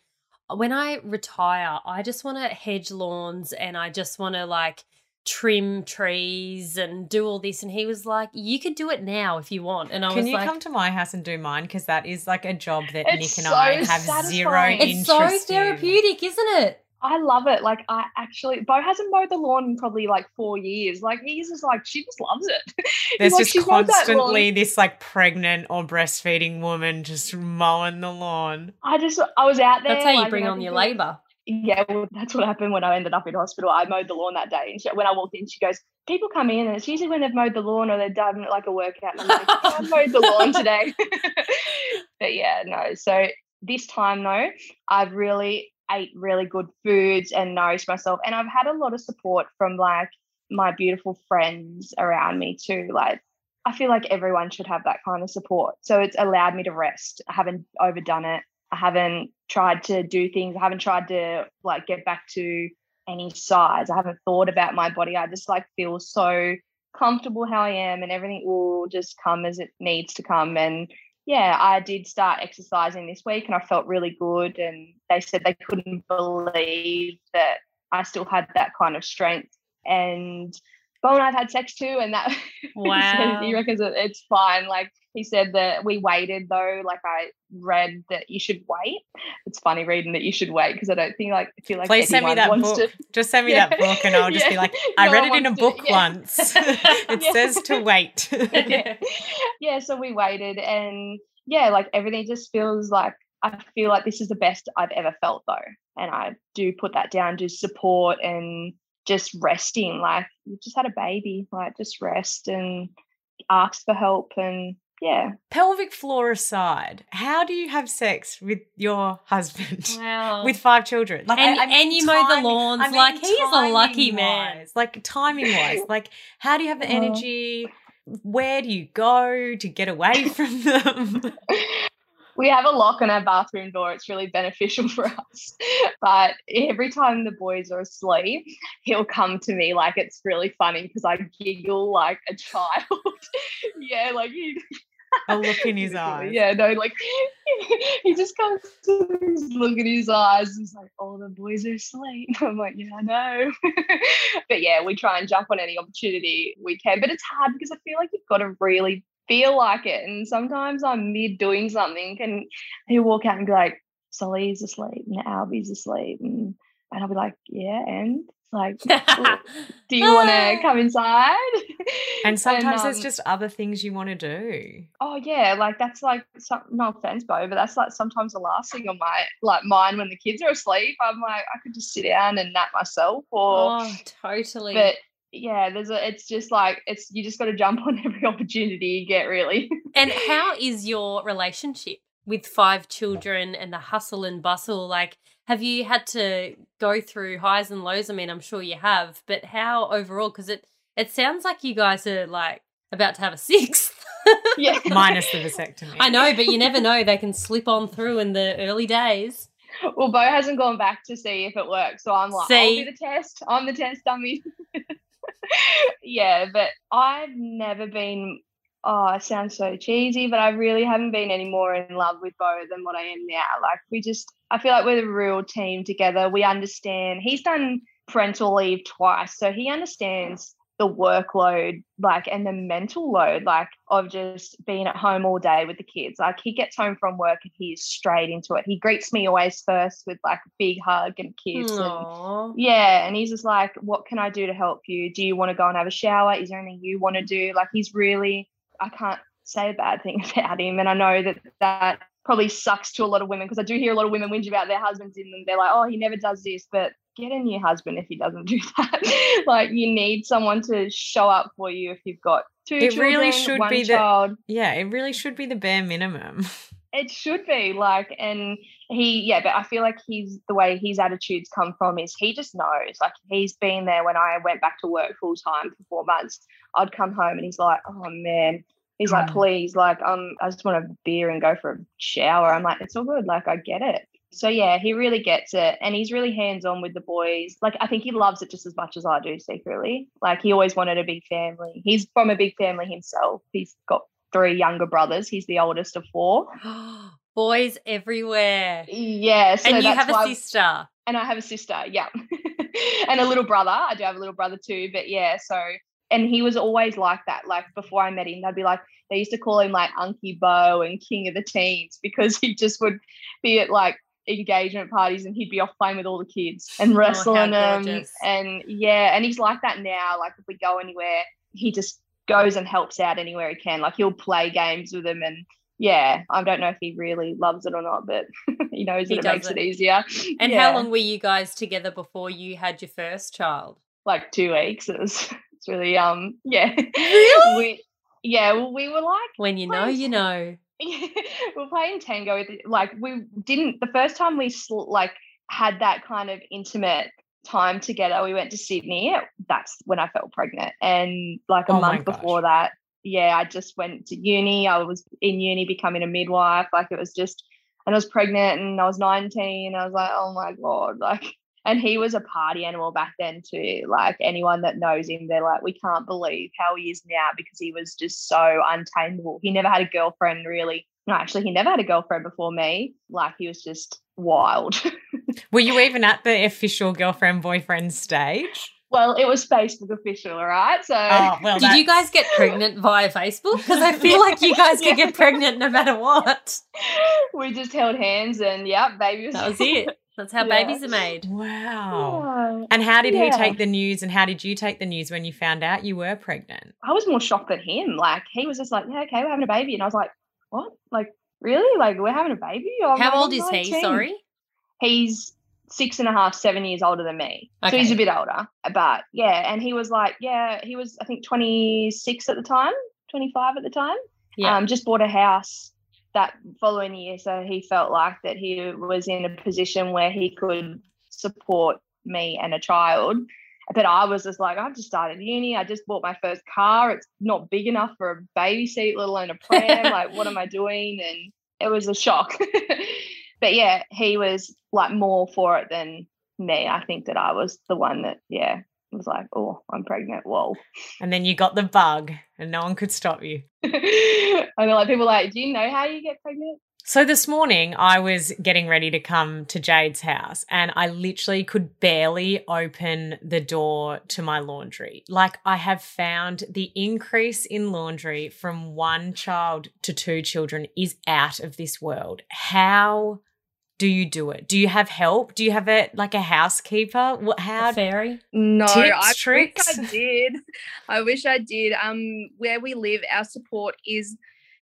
when I retire, I just want to hedge lawns and I just want to like trim trees and do all this. And he was like, You could do it now if you want. And I was Can you come to my house and do mine? Because that is like a job that It's Nick and I so have zero satisfying. interest It's so in. therapeutic, isn't it? I love it. Like I actually, Bo hasn't mowed the lawn in probably like four years. Like he's just like she just loves it. <laughs> He's There's like, just "She's mowed that lawn." constantly this like pregnant or breastfeeding woman just mowing the lawn. I just I was out there. That's how you like, bring on your labour. Yeah, well, that's what happened when I ended up in hospital. I mowed the lawn that day, and she, when I walked in, she goes, "People come in, and it's usually when they've mowed the lawn or they've done like a workout." And I'm like, oh, "I <laughs> mowed the lawn today." <laughs> but yeah, no. So this time though, I've really ate really good foods and nourished myself, and I've had a lot of support from like my beautiful friends around me too. Like I feel like everyone should have that kind of support. So it's allowed me to rest. I haven't overdone it. I haven't tried to do things. I haven't tried to like get back to any size. I haven't thought about my body. I just like feel so comfortable how I am and everything will just come as it needs to come. And yeah, I did start exercising this week and I felt really good. And they said they couldn't believe that I still had that kind of strength. And Bo and I've had sex too, and that <laughs> Wow. he reckons it's fine. Like he said that we waited though. Like I read that you should wait. It's funny reading that you should wait because I don't think like I feel like Please send me that anyone book. to. Just send me Yeah. that book and I'll <laughs> just be like, <laughs> I No read it in a book to- <laughs> yeah. once. it Yeah. says to wait. yeah. yeah, so we waited and yeah, like everything just feels like I feel like this is the best I've ever felt though. And I do put that down to support and just resting. Like you just had a baby, like just rest and ask for help and yeah. Pelvic floor aside, how do you have sex with your husband? <laughs> Wow. With five children, like And- I, I mean and you mow the lawns, I mean like, he's a lucky timing man. wise, Like timing wise, <laughs> like how do you have the energy? Where do you go to get away <laughs> from them? We have a lock on our bathroom door. It's really beneficial <laughs> for us. But every time the boys are asleep, he'll come to me like it's really funny because I giggle like a child. <laughs> yeah, like he A look in <laughs> his eyes. Yeah, no, like he just comes to this look in his eyes. He's like, "Oh, the boys are asleep." I'm like, "Yeah, I know." but yeah, we try and jump on any opportunity we can. But it's hard because I feel like you've got to really feel like it. And sometimes I'm mid doing something, and he'll walk out and be like, "Solly's asleep, and Albie's asleep," and and I'll be like, "Yeah," and like, <laughs> "Do you want to come inside?" <laughs> And sometimes there's um, just other things you want to do. Oh yeah, like that's like some, no offense, Bo, but that's like sometimes the last thing on my like mine when the kids are asleep. I'm like I could just sit down and nap myself, or oh, totally. but yeah, there's a. It's just like it's you just got to jump on <laughs> every opportunity you get, really. And how is your relationship with five children and the hustle and bustle? Like, have you had to go through highs and lows? I mean, I'm sure you have, but how overall? Because it it sounds like you guys are like about to have a <laughs> sixth. yeah, Minus the <laughs> vasectomy. I know, but you never know. They can slip on through in the early days. Well, Bo hasn't gone back to see if it works, so I'm like, I'll See? be the test. I'm the test dummy. <laughs> yeah, but I've never been. Oh, it sounds so cheesy, but I really haven't been any more in love with Bo than what I am now. Like we just, I feel like we're the real team together. We understand. He's done parental leave twice, so he understands the workload like and the mental load like of just being at home all day with the kids. Like he gets home from work and he's straight into it. He greets me always first with like a big hug and kiss and yeah and he's just like what can i do to help you? Do you want to go and have a shower? Is there anything you want to do? Like he's really i can't say a bad thing <laughs> about him and i know that that probably sucks to a lot of women because i do hear a lot of women whinge about their husbands in them they're like oh he never does this but get a new husband if he doesn't <laughs> do that. Like you need someone to show up for you if you've got two It children, really should one be the- child. Yeah, it really should be the bare minimum. <laughs> it should be like and he yeah but i feel like he's the way his attitudes come from is he just knows like he's been there when i went back to work full time for four months. I'd come home and he's like oh man he's like Mm. please like um i just want a beer and go for a shower i'm like it's all good like i get it so yeah he really gets it and he's really hands on with the boys like i think he loves it just as much as i do secretly like he always wanted a big family he's from a big family himself he's got three younger brothers he's the oldest of four <gasps> Boys everywhere. yeah so and you have a sister. and I have a sister, yeah, <laughs> and a little brother. I do have a little brother too, but yeah. So, and he was always like that. Like before I met him, they'd be like, they used to call him like Unky Bo and King of the Teens because <laughs> he just would be at like engagement parties and he'd be off playing with all the kids and oh, wrestling them. And yeah, and he's like that now. Like if we go anywhere, he just goes and helps out anywhere he can. Like he'll play games with them and. Yeah, I don't know if he really loves it or not, but <laughs> he knows He that it makes it it. easier. And Yeah how long were you guys together before you had your first child? like two weeks. It was it's really um yeah. <laughs> Really? We yeah, well, we were like When you know, you know. <laughs> we're playing tango with like we didn't the first time we sl- like had that kind of intimate time together we went to sydney that's when i felt pregnant and like a Oh month before that yeah i just went to uni i was in uni becoming a midwife like it was just and i was pregnant and i was 19 i was like oh my god <laughs> like and he was a party animal back then too like anyone that knows him they're like we can't believe how he is now because he was just so untamable he never had a girlfriend really no actually he never had a girlfriend before me like he was just wild <laughs> Were you even at the official girlfriend boyfriend stage? Well, it was Facebook official, all right? So Oh, well, Did you guys get pregnant via Facebook? Because I feel like you guys could <laughs> Yeah. get pregnant no matter what. we just held hands and yeah, baby was That was it. That's how Yeah. babies are made. Wow. Yeah. And how did he take the news and how did you take the news when you found out you were pregnant? I was more shocked than him. Like he was just like, Yeah, okay, we're having a baby. And I was like, What? Like, really? Like we're having a baby? I'm How old "I'm is he? Sorry. He's six and a half, seven years older than me. So he's a bit older. But yeah, and he was like, Yeah, he was I think twenty six at the time, twenty five at the time. Yeah. um, just bought a house that following year. So he felt like that he was in a position where he could support me and a child. But I was just like, I've just started uni. I just bought my first car. It's not big enough for a baby seat, let alone a pram. <laughs> like, what am I doing? And it was a shock. <laughs> but yeah, he was like more for it than me. I think that I was the one that, yeah, was like, oh, I'm pregnant. Whoa. And then you got the bug and no one could stop you. <laughs> I know, like people like, do you know how you get pregnant? So this morning, I was getting ready to come to Jade's house, and I literally could barely open the door to my laundry. Like, I have found the increase in laundry from one child to two children is out of this world. How do you do it? Do you have help? Do you have a like a housekeeper? What? How? Fairy. No, Tips, I tricks? wish <laughs> I did. I wish I did. Um, where we live, our support is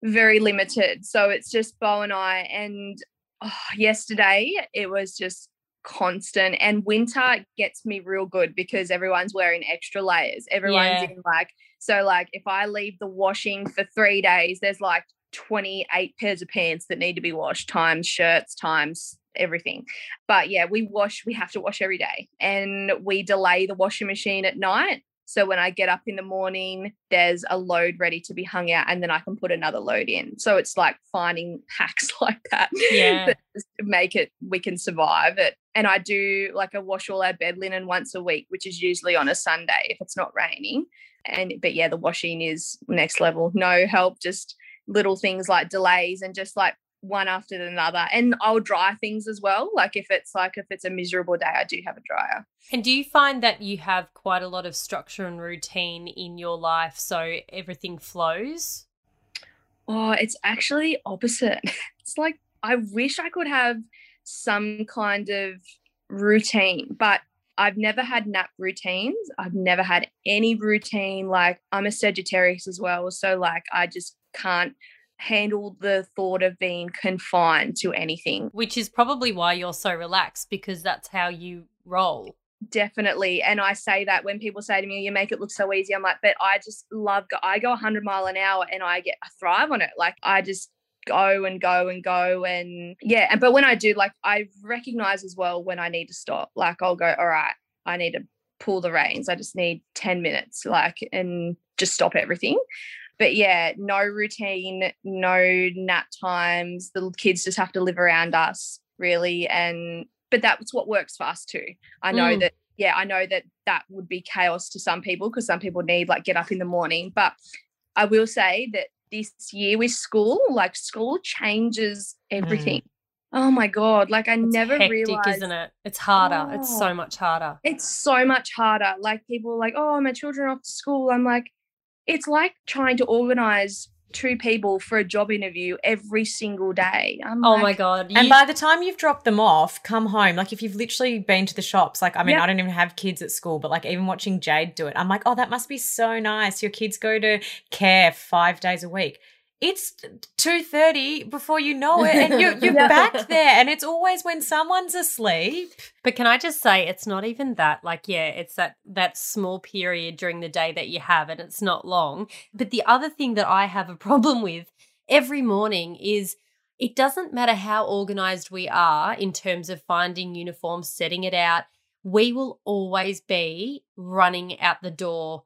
very limited. So it's just Bo and I. And oh, yesterday it was just constant. And winter gets me real good because everyone's wearing extra layers. Everyone's Yeah. in like so. Like if I leave the washing for three days, there's like 28 pairs of pants that need to be washed times shirts times everything. But yeah we wash we have to wash every day and we delay the washing machine at night. So when i get up in the morning there's a load ready to be hung out and then i can put another load in. So it's like finding <laughs> hacks like that Yeah. that make it we can survive it. And i do like a wash all our bed linen once a week which is usually on a sunday if it's not raining. And but yeah the washing is next level. No help just little things like delays and just like one after another and i'll dry things as well like if it's like if it's a miserable day i do have a dryer And do you find that you have quite a lot of structure and routine in your life so everything flows? oh it's actually opposite <laughs> it's like i wish i could have some kind of routine but I've never had nap routines. I've never had any routine. Like I'm a Sagittarius as well. So like I just can't handle the thought of being confined to anything. Which is probably why you're so relaxed because that's how you roll. Definitely. And I say that when people say to me, you make it look so easy. I'm like, but I just love, go- I go 100 mile an hour and I get, I thrive on it. Like I just go and go and go. And yeah. And, but when I do, like, I recognize as well when I need to stop. Like I'll go, all right, I need to pull the reins. I just need 10 minutes, like, and just stop everything. But yeah, no routine, no nap times. The kids just have to live around us, really. And, but that's what works for us too. I know Mm. that, yeah, I know that that would be chaos to some people because some people need like get up in the morning. But I will say that this year with school, like school changes mm. everything. Oh my God. Like I It's never hectic, realized isn't it? It's harder. It's Oh. so much harder. it's so much harder. Like people are like, oh, my children are off to school. I'm like, it's like trying to organize two people for a job interview every single day. I'm Oh like, my god. And by the time you've dropped them off, come home. Like if you've literally been to the shops, like I mean, Yeah. I don't even have kids at school, but like even watching Jade do it, I'm like, oh, that must be so nice. Your kids go to care five days a week. It's two thirty before you know it, and you're, <laughs> you're Yeah. back there, and it's always when someone's asleep. But can I just say it's not even that. Like, yeah, it's that that small period during the day that you have, and it's not long. But the other thing that I have a <laughs> problem with every morning is it doesn't matter how organized we are in terms of finding uniforms, setting it out. We will always be running out the door.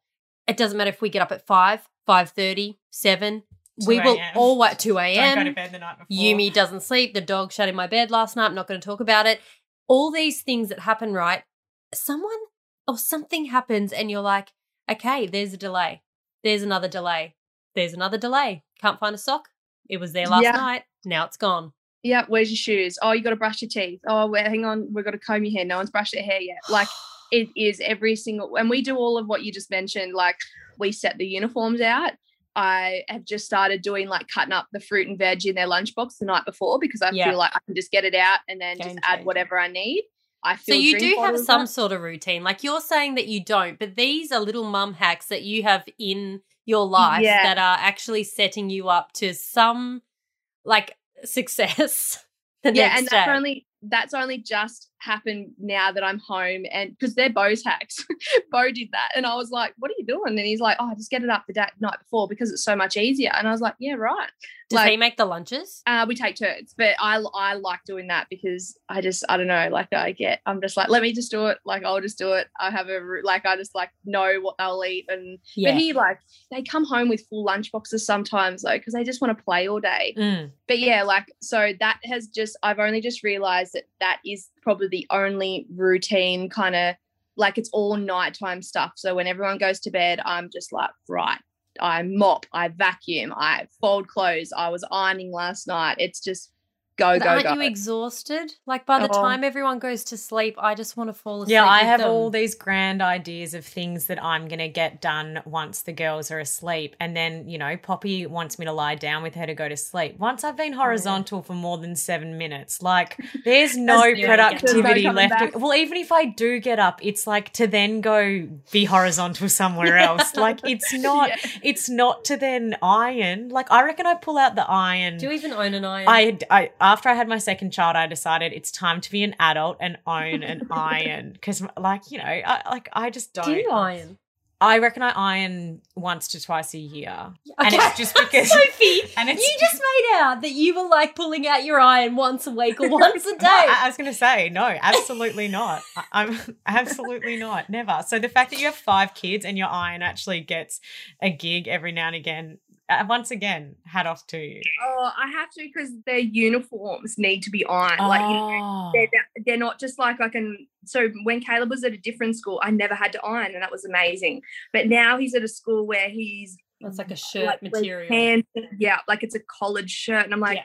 It doesn't matter if we get up at five, five thirty, seven. We will all always two Don't go to a.m. bed the night before. Yumi doesn't sleep. The dog shut in my bed last night. I'm not going to talk about it. All these things that happen, right? Someone or something happens, and you're like, okay, there's a delay. There's another delay. There's another delay. Can't find a sock. It was there last Yeah. night. Now it's gone. Yeah, where's your shoes? Oh, you got to brush your teeth. Oh, wait, hang on, we've got to comb your hair. No one's brushed their hair yet. <sighs> Like it is every single and we do all of what you just mentioned like we set the uniforms out i have just started doing like cutting up the fruit and veg in their lunchbox the night before because i Yeah. feel like i can just get it out and then Game just add changer. whatever i need i So you do have some sort of routine. Like you're saying that you don't, but these are little mum hacks that you have in your life Yeah. that are actually setting you up to some like success <laughs> yeah and day. that's only that's only just happened now that i'm home and because they're bo's <laughs> hacks bo did that and i was like what are you doing? And he's like oh just get it up the night before because it's so much easier. And i was like yeah right Does he make the lunches? uh, we take turns, but I I like doing that because I just I don't know like I get I'm just like let me just do it like I'll just do it I have a like I just like know what they'll eat and Yeah. but he like they come home with full lunch boxes sometimes though because they just want to play all day Mm. but yeah like so that has just I've only just realized that that is probably the only routine kind of like it's all nighttime stuff so when everyone goes to bed I'm just like right I mop, I vacuum, I fold clothes. I was ironing last night. It's just go, But go, aren't go. you exhausted? Like by the Oh. time everyone goes to sleep, I just want to fall asleep. Yeah, I have them. all these grand ideas of things that I'm going to get done once the girls are asleep. And then, you know, Poppy wants me to lie down with her to go to sleep. Once I've been oh, horizontal for more than seven minutes, like there's <laughs> no productivity There's no left. back. Well, even if I do get up, it's like to then go be horizontal somewhere <laughs> else. Like it's <laughs> not, Yeah. it's not to then iron. Like I reckon I pull out the iron. Do you even own an iron? I, I after I had my second child, I decided it's time to be an adult and own an <laughs> iron because, like you know, I, like I just don't. Do you iron? I reckon I iron once to twice a year, and it's just <laughs> because. Sophie, and it's you just made out that you were like pulling out your iron once a week or <laughs> once a day. No, I, I was going to say no, absolutely not. I, I'm absolutely not, never. So the fact that you have five kids and your iron actually gets a gig every now and again, Uh, once again, hat off to you. Oh, I have to because their uniforms need to be ironed. Like you know, Oh. they're, they're not just like I can. So when Caleb was at a different school, I never had to iron, and that was amazing. But now he's at a school where he's That's like a shirt like, material. pants- yeah, like it's a collared shirt, and I'm like, Yeah.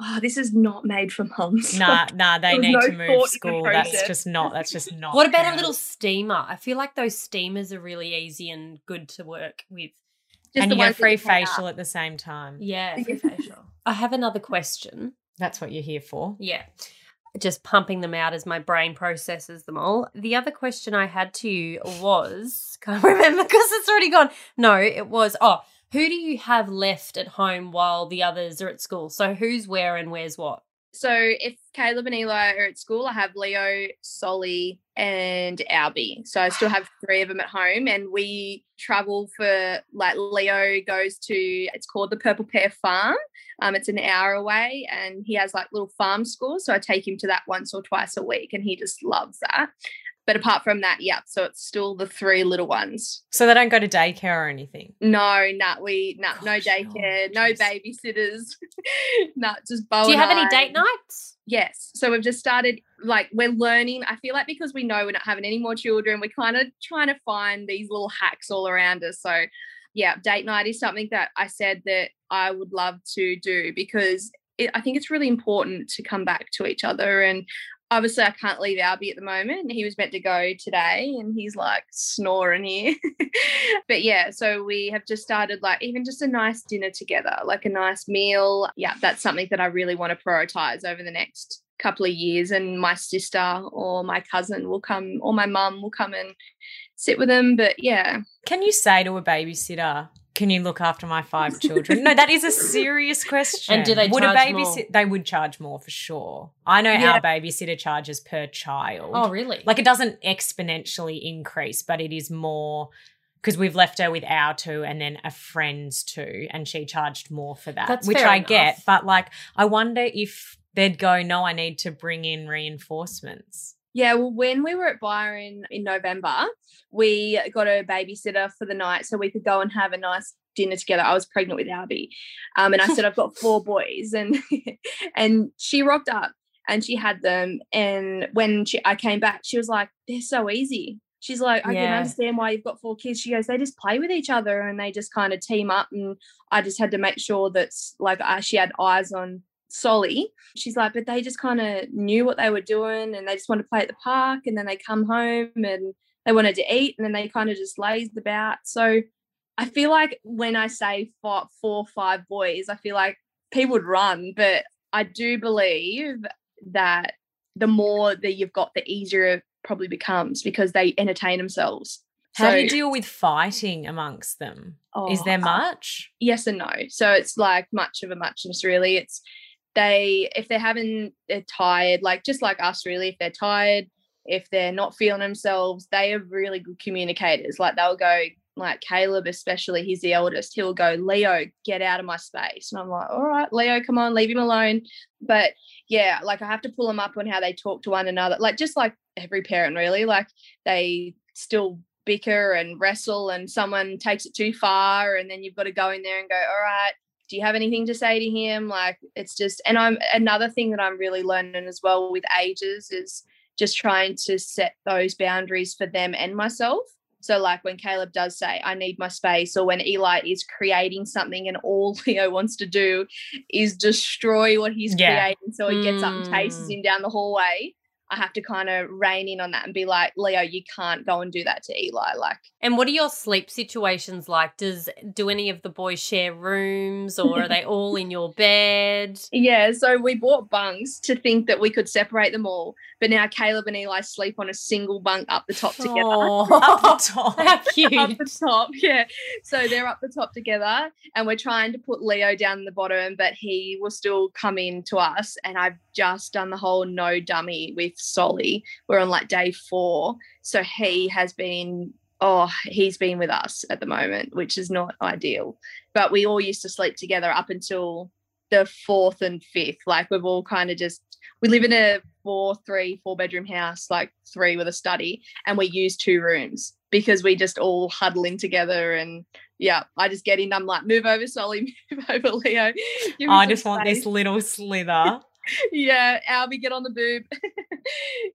oh, this is not made for mums. Nah, <laughs> nah, they need no to move school. That's just not. That's just <laughs> not. What about a little steamer? I feel like those steamers are really easy and good to work with. Just and the you get free facial at the same time. Yeah, <laughs> Yeah. for facial. I have another question. That's what you're here for. Yeah. Just pumping them out as my brain processes them all. The other question I had to you was <laughs> can't remember because it's already gone. No, it was oh, who do you have left at home while the others are at school? So who's where and where's what? So if Caleb and Eli are at school, I have Leo, Solly, and Albie. So I still have <sighs> three of them at home, and we travel for like Leo goes to it's called the Purple Pear Farm. Um, it's an hour away, and he has like little farm schools. So I take him to that once or twice a week, and he just loves that. But apart from that, yeah, so it's still the three little ones. So they don't go to daycare or anything. No, nah, we nah, no daycare, no jeez. babysitters, <laughs> nah, just Bo do you have any date nights? Yes. So we've just started, like, we're learning. I feel like because we know we're not having any more children, we're kind of trying to find these little hacks all around us. So, yeah, date night is something that I said that I would love to do because it, I think it's really important to come back to each other. And obviously, I can't leave Albie at the moment. He was meant to go today and he's like snoring here. <laughs> but yeah, so we have just started, like, even just a nice dinner together, like a nice meal. Yeah, that's something that I really want to prioritize over the next couple of years. And my sister or my cousin will come, or my mum will come and sit with them. But yeah, Can you say to a babysitter, "Can you look after my five children?" no, that is a serious question. do they would charge a more? babysit? They would charge more for sure. I know Yeah. our babysitter charges per child. Oh, really? Like it doesn't exponentially increase, but it is more because we've left her with our two and then a friend's two, and she charged more for that, That's which I enough. get. But like, I wonder if they'd go, "No, I need to bring in reinforcements." Yeah, well, when we were at Byron in November, we got a babysitter for the night so we could go and have a nice dinner together. I was pregnant with Albie, um, and I said I've got <laughs> four boys, and and she rocked up and she had them. And when she I came back, she was like, "They're so easy." She's like, "I can understand why you've got four kids." She goes, "They just play with each other and they just kind of team up." And I just had to make sure that like I, she had eyes on Solly, she's like, but they just kind of knew what they were doing and they just wanted to play at the park and then they come home and they wanted to eat and then they kind of just lazed about. So I feel like when I say four, four, five boys, I feel like people would run, but I do believe that the more that you've got, the easier it probably becomes because they entertain themselves. How so, do you deal with fighting amongst them? Is Oh, there uh, much? yes and no. So it's like much of a muchness, really. It's they if they're having they're tired, like just like us, really. If they're tired, if they're not feeling themselves, they are really good communicators. Like they'll go, like Caleb, especially, he's the eldest. He'll go, Leo, get out of my space, and I'm like, all right, Leo, come on, leave him alone. But yeah, like I have to pull them up on how they talk to one another, like just like every parent, really. Like they still bicker and wrestle and someone takes it too far and then you've got to go in there and go all right do you have anything to say to him like it's just and i'm another thing that i'm really learning as well with ages is just trying to set those boundaries for them and myself so like when caleb does say i need my space or when eli is creating something and all <laughs> leo wants to do is destroy what he's Yeah. creating so he gets up and chases Mm. him down the hallway I have to kind of rein in on that and be like, Leo, you can't go and do that to Eli. Like, And what are your sleep situations like? Does do any of the boys share rooms or are they all in your bed? <laughs> yeah, so we bought bunks to think that we could separate them all. But now Caleb and Eli sleep on a single bunk up the top together. <laughs> Up Oh, the top. <laughs> how cute! Up the top, yeah. So they're up the top together, and we're trying to put Leo down the bottom, but he will still come in to us. And I've just done the whole no dummy with Solly. We're on like day four, so he has been oh, he's been with us at the moment, which is not ideal. But we all used to sleep together up until the fourth and fifth. Like we've all kind of just we live in a four, three, four bedroom house, like three with a study, and we use two rooms because we just all huddle in together and yeah, I just get in. I'm like, move over, Solly, <laughs> move over, Leo. I just want this little slither. <laughs> <laughs> Yeah, Albie, get on the boob. <laughs>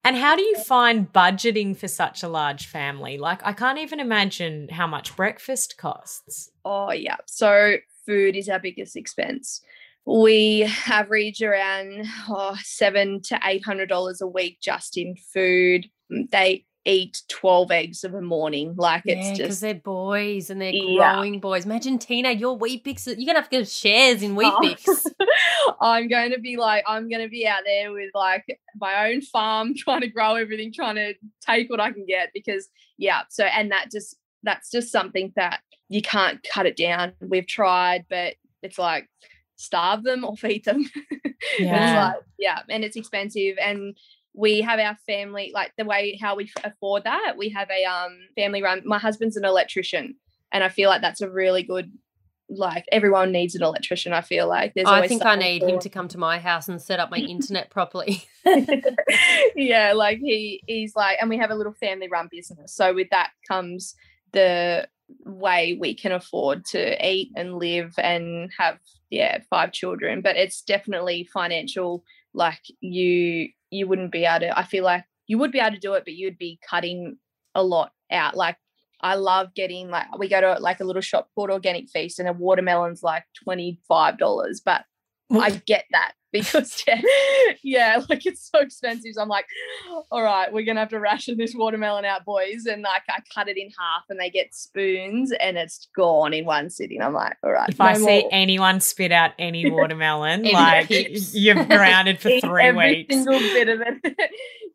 And how do you find budgeting for such a large family? Like, I can't even imagine how much breakfast costs. Oh yeah. So food is our biggest expense. We average around oh, seven to eight hundred dollars a week just in food. They eat twelve eggs of a morning. Like Yeah, it's just because they're boys and they're Yeah. growing boys. Imagine Tina, your Weet-Bix, You're gonna have to get shares in wheat <laughs> Oh. <laughs> I'm going to be like, I'm going to be out there with like my own farm, <laughs> trying to grow everything, trying to take what I can get because, yeah. So, and that just, that's just something that you can't cut it down. We've tried, but it's like starve them or feed them. It's Yeah. like, yeah. And it's expensive. And we have our family, like the way how we afford that, we have a um family run. My husband's an electrician. And I feel like that's a really good, like everyone needs an electrician. I feel like there's I think I need for- him to come to my house and set up my <laughs> internet properly. <laughs> yeah, like he he's like, and we have a little family run business. So with that comes the way we can afford to eat and live and have yeah five children. But it's definitely financial. Like you you wouldn't be able to. I feel like you would be able to do it, but you'd be cutting a lot out. Like I love getting like we go to like a little shop called Organic Feast, and a watermelon's like twenty five dollars, but I get that <laughs> because yeah, yeah, like it's so expensive. So I'm like, all right, we're gonna have to ration this watermelon out, boys. And like I cut it in half and they get spoons and it's gone in one sitting. I'm like, all right. If I no see anyone spit out any <laughs> watermelon, like you're grounded for <laughs> three every weeks. single bit of it.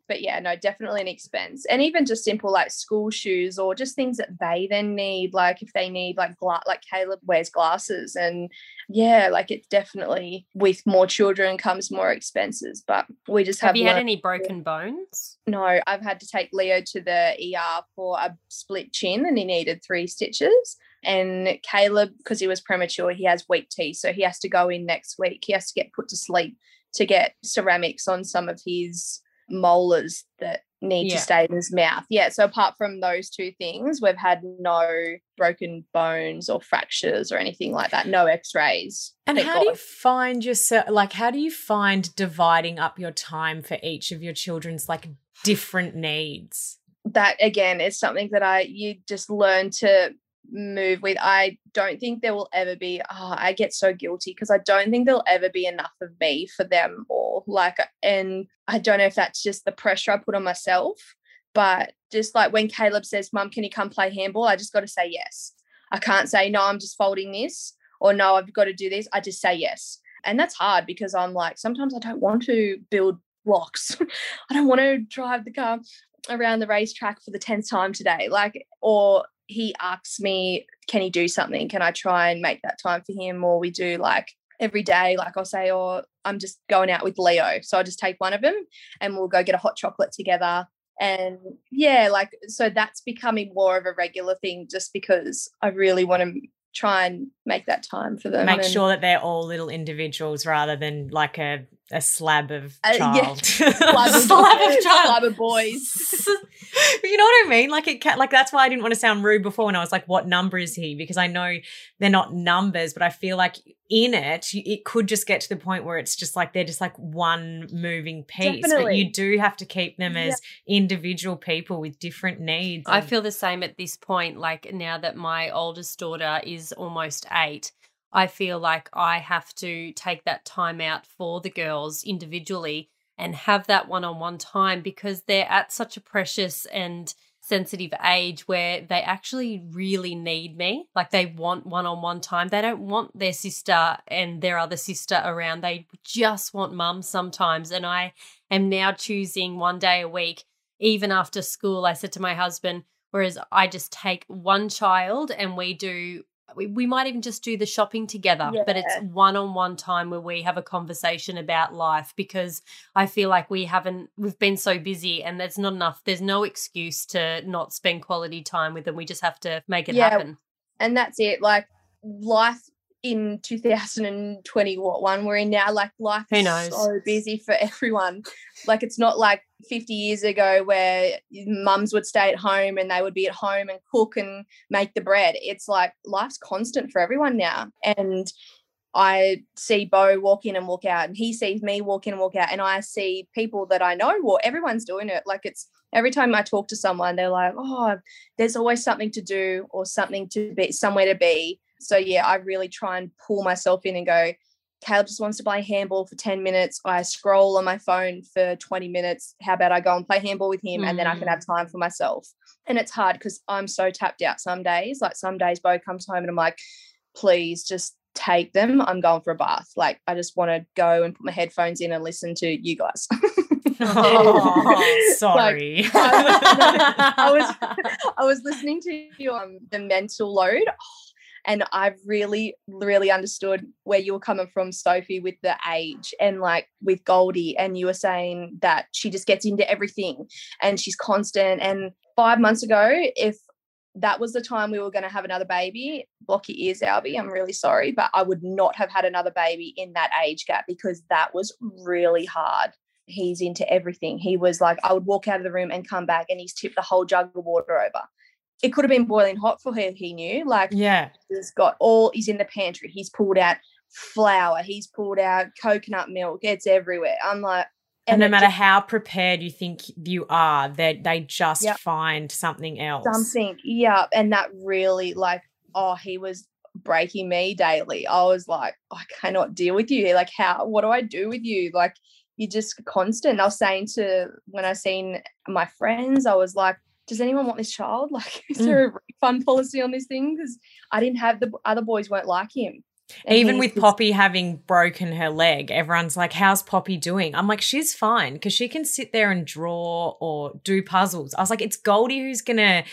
But yeah, no, definitely an expense. And even just simple like school shoes or just things that they then need, like if they need like gla- like Caleb wears glasses and yeah, like it's definitely with more children comes more expenses. But we just have, have you had any broken bones? no, I've had to take Leo to the ER for a split chin and he needed three stitches. And Caleb, because he was premature, he has weak teeth. So he has to go in next week. He has to get put to sleep to get ceramics on some of his molars that need Yeah. to stay in his mouth. Yeah. So apart from those two things, we've had no broken bones or fractures or anything like that. No x-rays. And how do you find yourself like how do you find dividing up your time for each of your children's like different needs? that again is something that I you just learn to move with. I don't think there will ever be. Oh, I get so guilty because I don't think there'll ever be enough of me for them all. Like, and I don't know if that's just the pressure I put on myself, but just like when Caleb says, "Mum, can you come play handball?" I just got to say yes. I can't say no. I'm just folding this, or no, I've got to do this. I just say yes, and that's hard because I'm like sometimes I don't want to build blocks. <laughs> I don't want to drive the car around the racetrack for the 10th time today. Like, or he asks me, can he do something? Can I try and make that time for him? Or we do like every day, like I'll say, or oh, I'm just going out with Leo. So I'll just take one of them and we'll go get a hot chocolate together. And yeah, like, so that's becoming more of a regular thing just because I really want to try and make that time for them. Make and, sure that they're all little individuals rather than like a a slab of child. Uh, yeah. <laughs> slab, of, <laughs> slab of child. Slab of boys. <laughs> you know what I mean? Like it like that's why I didn't want to sound rude before when I was like, what number is he? Because I know they're not numbers, but I feel like in it, it could just get to the point where it's just like they're just like one moving piece. Definitely. But you do have to keep them as yeah. individual people with different needs. I feel the same at this point. Like now that my oldest daughter is almost eight, I feel like I have to take that time out for the girls individually and have that one on one time because they're at such a precious and sensitive age where they actually really need me. Like they want one on one time. They don't want their sister and their other sister around. They just want mum sometimes. And I am now choosing one day a week, even after school. I said to my husband, whereas I just take one child and we do we, we might even just do the shopping together, yeah. but it's one on one time where we have a conversation about life because I feel like we haven't, we've been so busy and there's not enough, there's no excuse to not spend quality time with them. We just have to make it yeah. happen. And that's it. Like life in 2021 we're in now like life Who knows? is so busy for <laughs> everyone like it's not like 50 years ago where mums would stay at home and they would be at home and cook and make the bread it's like life's constant for everyone now and I see Bo walk in and walk out, and he sees me walk in and walk out, and I see people that I know. Well, everyone's doing it. Like it's every time I talk to someone, they're like, "Oh, there's always something to do or something to be, somewhere to be." So yeah, I really try and pull myself in and go, Caleb just wants to play handball for 10 minutes. I scroll on my phone for 20 minutes. How about I go and play handball with him mm. and then I can have mm. time for myself? And it's hard because I'm so tapped out some days. Like some days, Bo comes home and I'm like, please just take them. I'm going for a bath. Like I just want to go and put my headphones in and listen to you guys. oh, <laughs> sorry. Like, I, <laughs> I, was <laughs> I was listening to your um, the mental load. And I really, really understood where you were coming from, Sophie, with the age and like with Goldie. And you were saying that she just gets into everything and she's constant. And five months ago, if that was the time we were going to have another baby, block your ears, Albie. I'm really sorry, but I would not have had another baby in that age gap because that was really hard he's into everything. He was like, I would walk out of the room and come back and he's tipped the whole jug of water over it could have been boiling hot for her. He knew, like, yeah, he's got all. He's in the pantry. He's pulled out flour. He's pulled out coconut milk. It's everywhere. I'm like, and, and no matter just, how prepared you think you are, they they just yep. find something else. Something, yeah. And that really, like, oh, he was breaking me daily. I was like, I cannot deal with you. Like, how? What do I do with you? Like, you're just constant. I was saying to when I seen my friends, I was like, does anyone want this child? <laughs> Like, is mm. there a refund policy on this thing? Because I didn't have the other boys weren't like him. And Even with Poppy having broken her leg, everyone's like, How's Poppy doing? I'm like, She's fine because she can sit there and draw or do puzzles. I was like, It's Goldie who's going to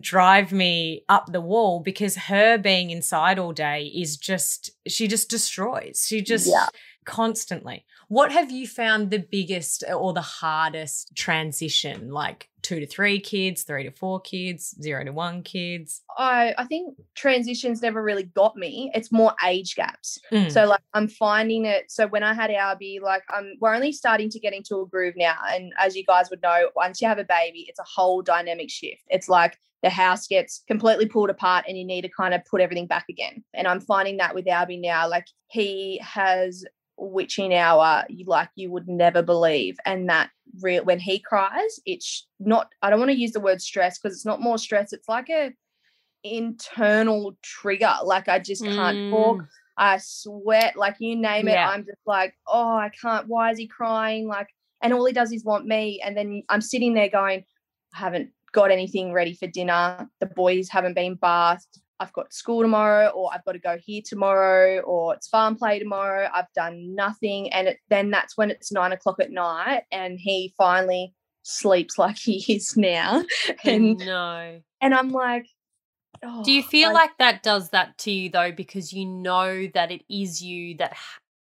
drive me up the wall because her being inside all day is just, she just destroys. She just yeah. constantly. What have you found the biggest or the hardest transition? Like two to three kids, three to four kids, zero to one kids? I, I think transitions never really got me. It's more age gaps. Mm. So like I'm finding it. So when I had Albie, like I'm we're only starting to get into a groove now. And as you guys would know, once you have a baby, it's a whole dynamic shift. It's like the house gets completely pulled apart and you need to kind of put everything back again. And I'm finding that with Albie now. Like he has witching hour like you would never believe and that real when he cries it's not i don't want to use the word stress because it's not more stress it's like a internal trigger. Like I just can't talk. Mm. I sweat, like you name it. Yeah. I'm just like, oh, I can't. Why is he crying? Like, and all he does is want me. And then I'm sitting there going, I haven't got anything ready for dinner. The boys haven't been bathed. I've got school tomorrow, or I've got to go here tomorrow, or it's farm play tomorrow. I've done nothing. And it, then that's when it's nine o'clock at night, and he finally sleeps <laughs> like he is now. And no. and I'm like, oh, Do you oh, feel I- like that does that to you though, because you know that it is you that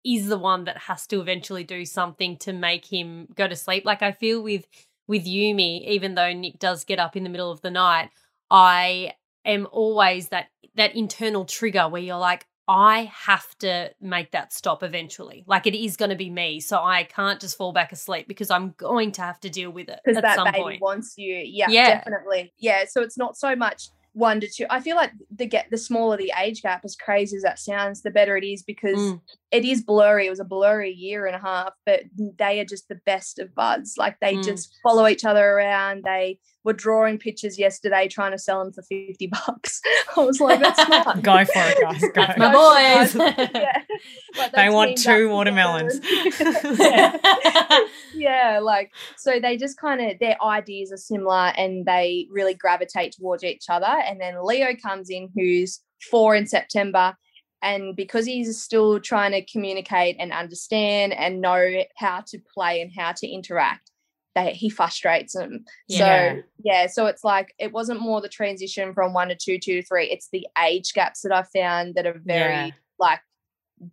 is the one that has to eventually do something to make him go to sleep? Like I feel with with Yumi, even though Nick does get up in the middle of the night, I am always that that internal trigger where you're like, I have to make that stop eventually. Like it is going to be me, so I can't just fall back asleep because I'm going to have to deal with it because that baby point. wants you. Yeah, Yeah. definitely. Yeah. So it's not so much one to two. I feel like the get the smaller the age gap, as crazy as that sounds, the better it is because Mm. It is blurry. It was a blurry year and a half, but they are just the best of buds. Like they Mm. just follow each other around. They were drawing pictures yesterday, trying to sell them for fifty <laughs> bucks. I was like, that's <laughs> smart. Go for it, <laughs> guys. Go. That's my Go boys. yeah. Like, They they want two watermelons. yeah. yeah, like so they just kind of their ideas are similar and they really gravitate towards each other. And then Leo comes in, who's four in September. And because he's still trying to communicate and understand and know how to play and how to interact, that he frustrates them. Yeah. So yeah, so it's like it wasn't more the transition from one to two, two to three. It's the age gaps that I found that are very Yeah. like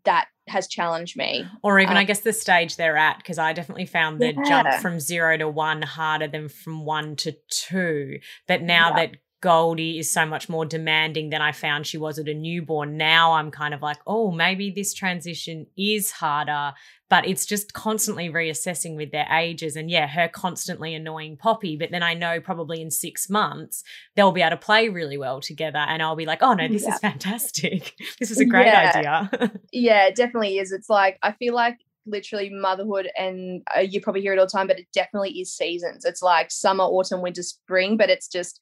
that has challenged me. Or even, Uh, I guess, the stage they're at, because I definitely found the Yeah. jump from zero to one harder than from one to two. But now Yeah. that Goldie is so much more demanding than I found she was at a newborn, now I'm kind of like, oh, maybe this transition is harder. But it's just constantly reassessing with their ages. And yeah, her constantly annoying Poppy. But then I know probably in six months, they'll be able to play really well together. And I'll be like, oh, no, this Yeah. is fantastic. <laughs> this is a great Yeah. idea. <laughs> Yeah, it definitely is. It's like I feel like literally motherhood, and uh, you probably hear it all the time, but it definitely is seasons. It's like summer, autumn, winter, spring, but it's just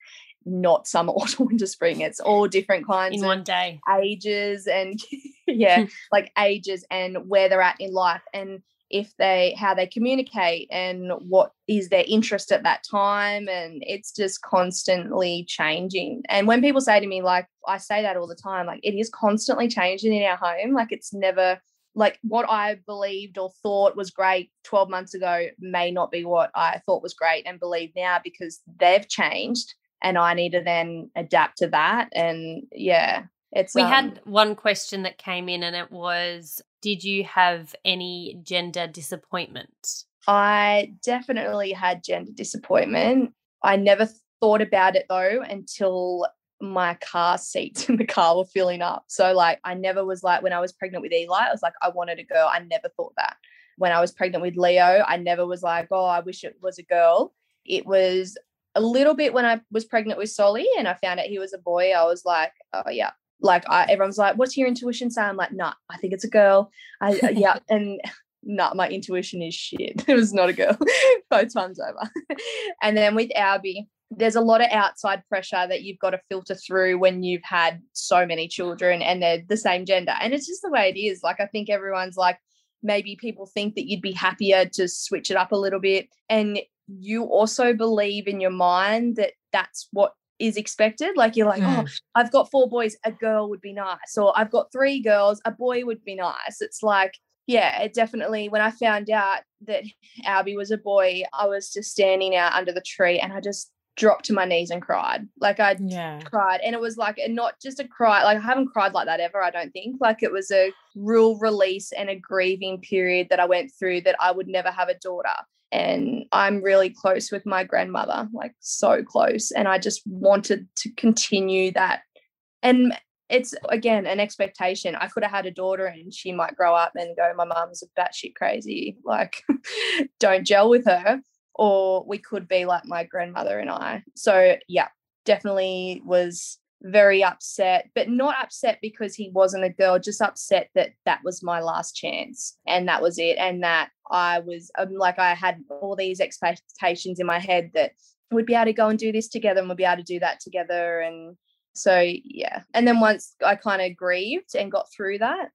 not summer, <laughs> autumn, winter, spring. It's all different kinds in of one day. ages and <laughs> yeah, <laughs> like ages and where they're at in life and if they how they communicate and what is their interest at that time and it's just constantly changing and when people say to me like i say that all the time like it is constantly changing in our home like it's never like what i believed or thought was great 12 months ago may not be what i thought was great and believe now because they've changed and i need to then adapt to that and yeah it's We um, had one question that came in, and it was Did you have any gender disappointment? I definitely had gender disappointment. I never thought about it though until my car seats <laughs> in the car were filling up. So like I never was like when I was pregnant with Eli, I was like I wanted a girl. I never thought that. When I was pregnant with Leo, I never was like, oh, I wish it was a girl. It was a little bit when I was pregnant with Solly and I found out he was a boy. I was like, oh yeah. Like I, everyone's like, what's your intuition say? I'm like, nah, I think it's a girl. I uh, <laughs> yeah, and <laughs> nah, my intuition is shit. <laughs> It was not a girl. Both times over. and then with Albie, there's a lot of outside pressure that you've got to filter through when you've had so many children and they're the same gender. And it's just the way it is. Like I think everyone's like, maybe people think that you'd be happier to switch it up a little bit. And you also believe in your mind that that's what is expected. Like you're like, oh, I've got four boys, a girl would be nice. Or I've got three girls, a boy would be nice. It's like, yeah, it definitely, when I found out that Albie was a boy, I was just standing out under the tree and I just dropped to my knees and cried. Like I Yeah. cried. And it was like, and not just a cry, like I haven't cried like that ever, I don't think. Like it was a real release and a grieving period that I went through that I would never have a daughter. And I'm really close with my grandmother, like so close. And I just wanted to continue that. And it's again an expectation. I could have had a daughter and she might grow up and go, My mum's a batshit crazy, like <laughs> don't gel with her. Or we could be like my grandmother and I. So yeah, definitely was very upset, but not upset because he wasn't a girl, just upset that that was my last chance and that was it. And that I was um, like, I had all these expectations in my head that we'd be able to go and do this together and we'd be able to do that together. And So yeah. And then once I kind of grieved and got through that,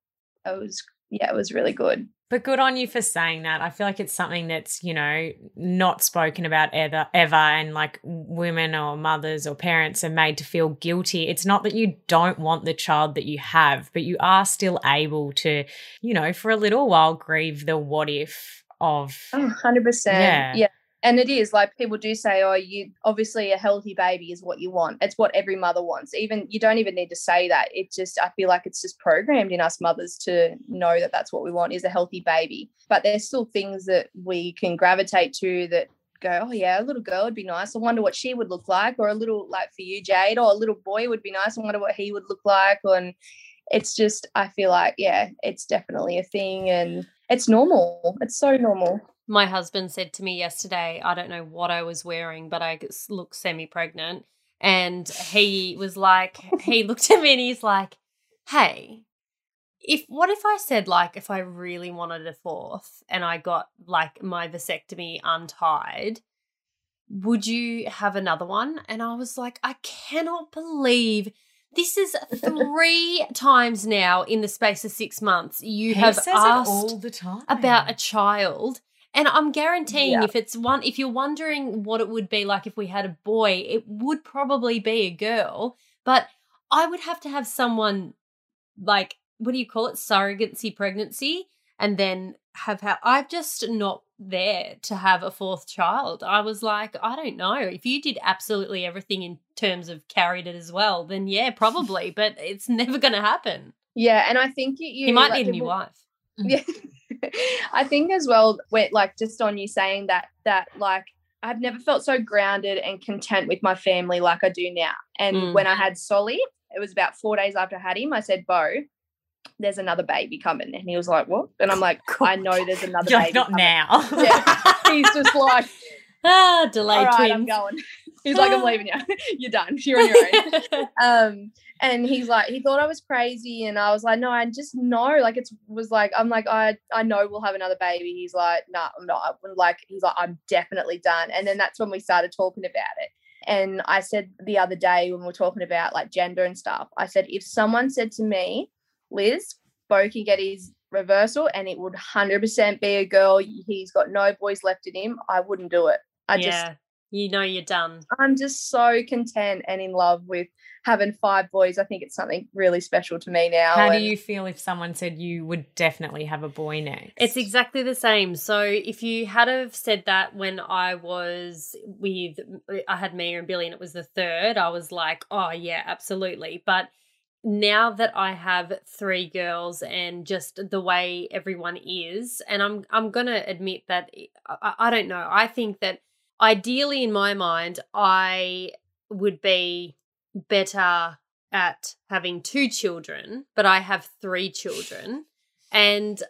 it was yeah, it was really good. But good on you for saying that. I feel like it's something that's, you know, not spoken about ever ever and like women or mothers or parents are made to feel guilty. It's not that you don't want the child that you have, but you are still able to, you know, for a little while grieve the what if of Oh, 100%. Yeah. yeah. And it is like people do say, oh, you obviously a healthy baby is what you want. It's what every mother wants. Even you don't even need to say that. It just, I feel like it's just programmed in us mothers to know that that's what we want is a healthy baby. But there's still things that we can gravitate to that go, oh, yeah, a little girl would be nice. I wonder what she would look like. Or a little, like for you, Jade, or a little boy would be nice. I wonder what he would look like. And it's just, I feel like, yeah, it's definitely a thing. And it's normal. It's so normal. My husband said to me yesterday, I don't know what I was wearing, but I look semi pregnant. And he was like, <laughs> he looked at me and he's like, hey, if what if I said like if I really wanted a fourth and I got like my vasectomy untied, would you have another one? And I was like, I cannot believe this is <laughs> three times now in the space of six months you He have asked all the time about a child. And I'm guaranteeing Yeah. if it's one if you're wondering what it would be like if we had a boy, it would probably be a girl. But I would have to have someone like what do you call it? Surrogacy pregnancy and then have ha- I'm just not there to have a fourth child. I was like, I don't know. If you did absolutely everything in terms of carried it as well, then yeah, probably. but it's <laughs> never gonna happen. Yeah. And I think you, you He might like, need a new wife. Yeah <laughs> i think as well where like just on you saying that that like i've never felt so grounded and content with my family like i do now and Mm. when i had solly it was about four days after i had him i said bo there's another baby coming and he was like what and i'm like <laughs> i know there's another You're baby not coming." now. Yeah. <laughs> he's just like Ah, delayed all right twins. i'm going he's like i'm <gasps> leaving you. <laughs> You're done. You're on your own. <laughs> Um and he's like he thought i was crazy and i was like no i just know. Like it's was like i'm like i i know we'll have another baby. He's like no nah, i'm not. I'm like he's like i'm definitely done. And then that's when we started talking about it. And i said the other day when we are talking about like gender and stuff i said if someone said to me liz bo can get his reversal and it would 100% be a girl he's got no boys left in him i wouldn't do it. I just yeah, you know you're done. I'm just so content and in love with having five boys. I think it's something really special to me now. How do you feel if someone said you would definitely have a boy next? It's exactly the same. So if you had have said that when I was with, I had Mia and Billy, and it was the third, I was like, oh yeah, absolutely. But now that I have three girls and just the way everyone is, and I'm I'm gonna admit that I, I don't know. I think that ideally, in my mind, I would be better at having two children, but I have three children. And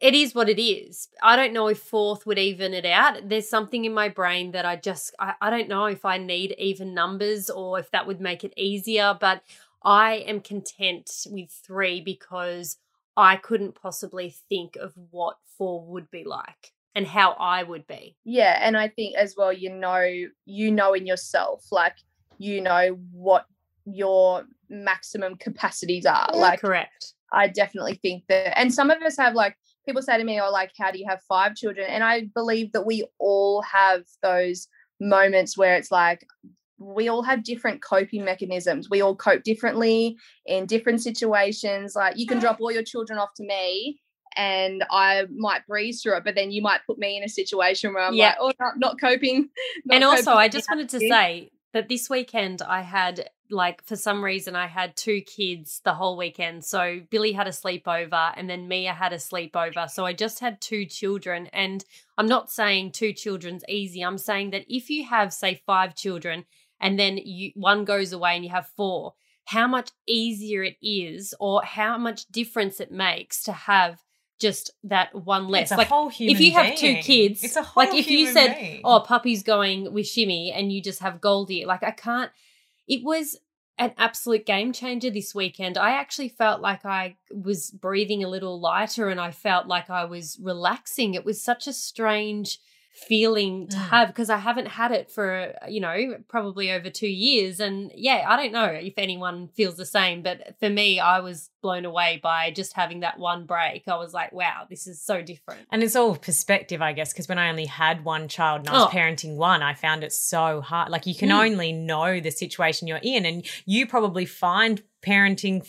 it is what it is. I don't know if fourth would even it out. There's something in my brain that I just, I, I don't know if I need even numbers or if that would make it easier, but I am content with three because I couldn't possibly think of what four would be like and how I would be. yeah, and I think as well, you know, you know in yourself, like you know what your maximum capacities are. Like Correct. I definitely think that, and some of us have like people say to me, "Oh, like how do you have five children?" And I believe that we all have those moments where it's like we all have different coping mechanisms. We all cope differently in different situations. Like you can drop all your children off to me. And I might breeze through it, but then you might put me in a situation where I'm Yeah. like, "Oh, not, not coping." not and also, coping I just wanted to attitude." say that this weekend I had, like, for some reason, I had two kids the whole weekend. So Billy had a sleepover and then Mia had a sleepover. So I just had two children. And I'm not saying two children's easy. I'm saying that if you have, say, five children and then you one goes away and you have four, how much easier it is or how much difference it makes to have just that one less. It's a like whole human if you have two kids, It's a whole like if you said, being. "Oh, Poppy's going with Shimmy," and you just have Goldie, like I can't. It was an absolute game changer this weekend. I actually felt like I was breathing a little lighter, and I felt like I was relaxing. It was such a strange feeling to Mm. have because I haven't had it for, you know, probably over two years. And yeah, I don't know if anyone feels the same, but for me, I was blown away by just having that one break. I was like, wow, this is so different. And it's all perspective, I guess, because when I only had one child and I was Oh. parenting one, I found it so hard. Like you can Mm. only know the situation you're in, and you probably find parenting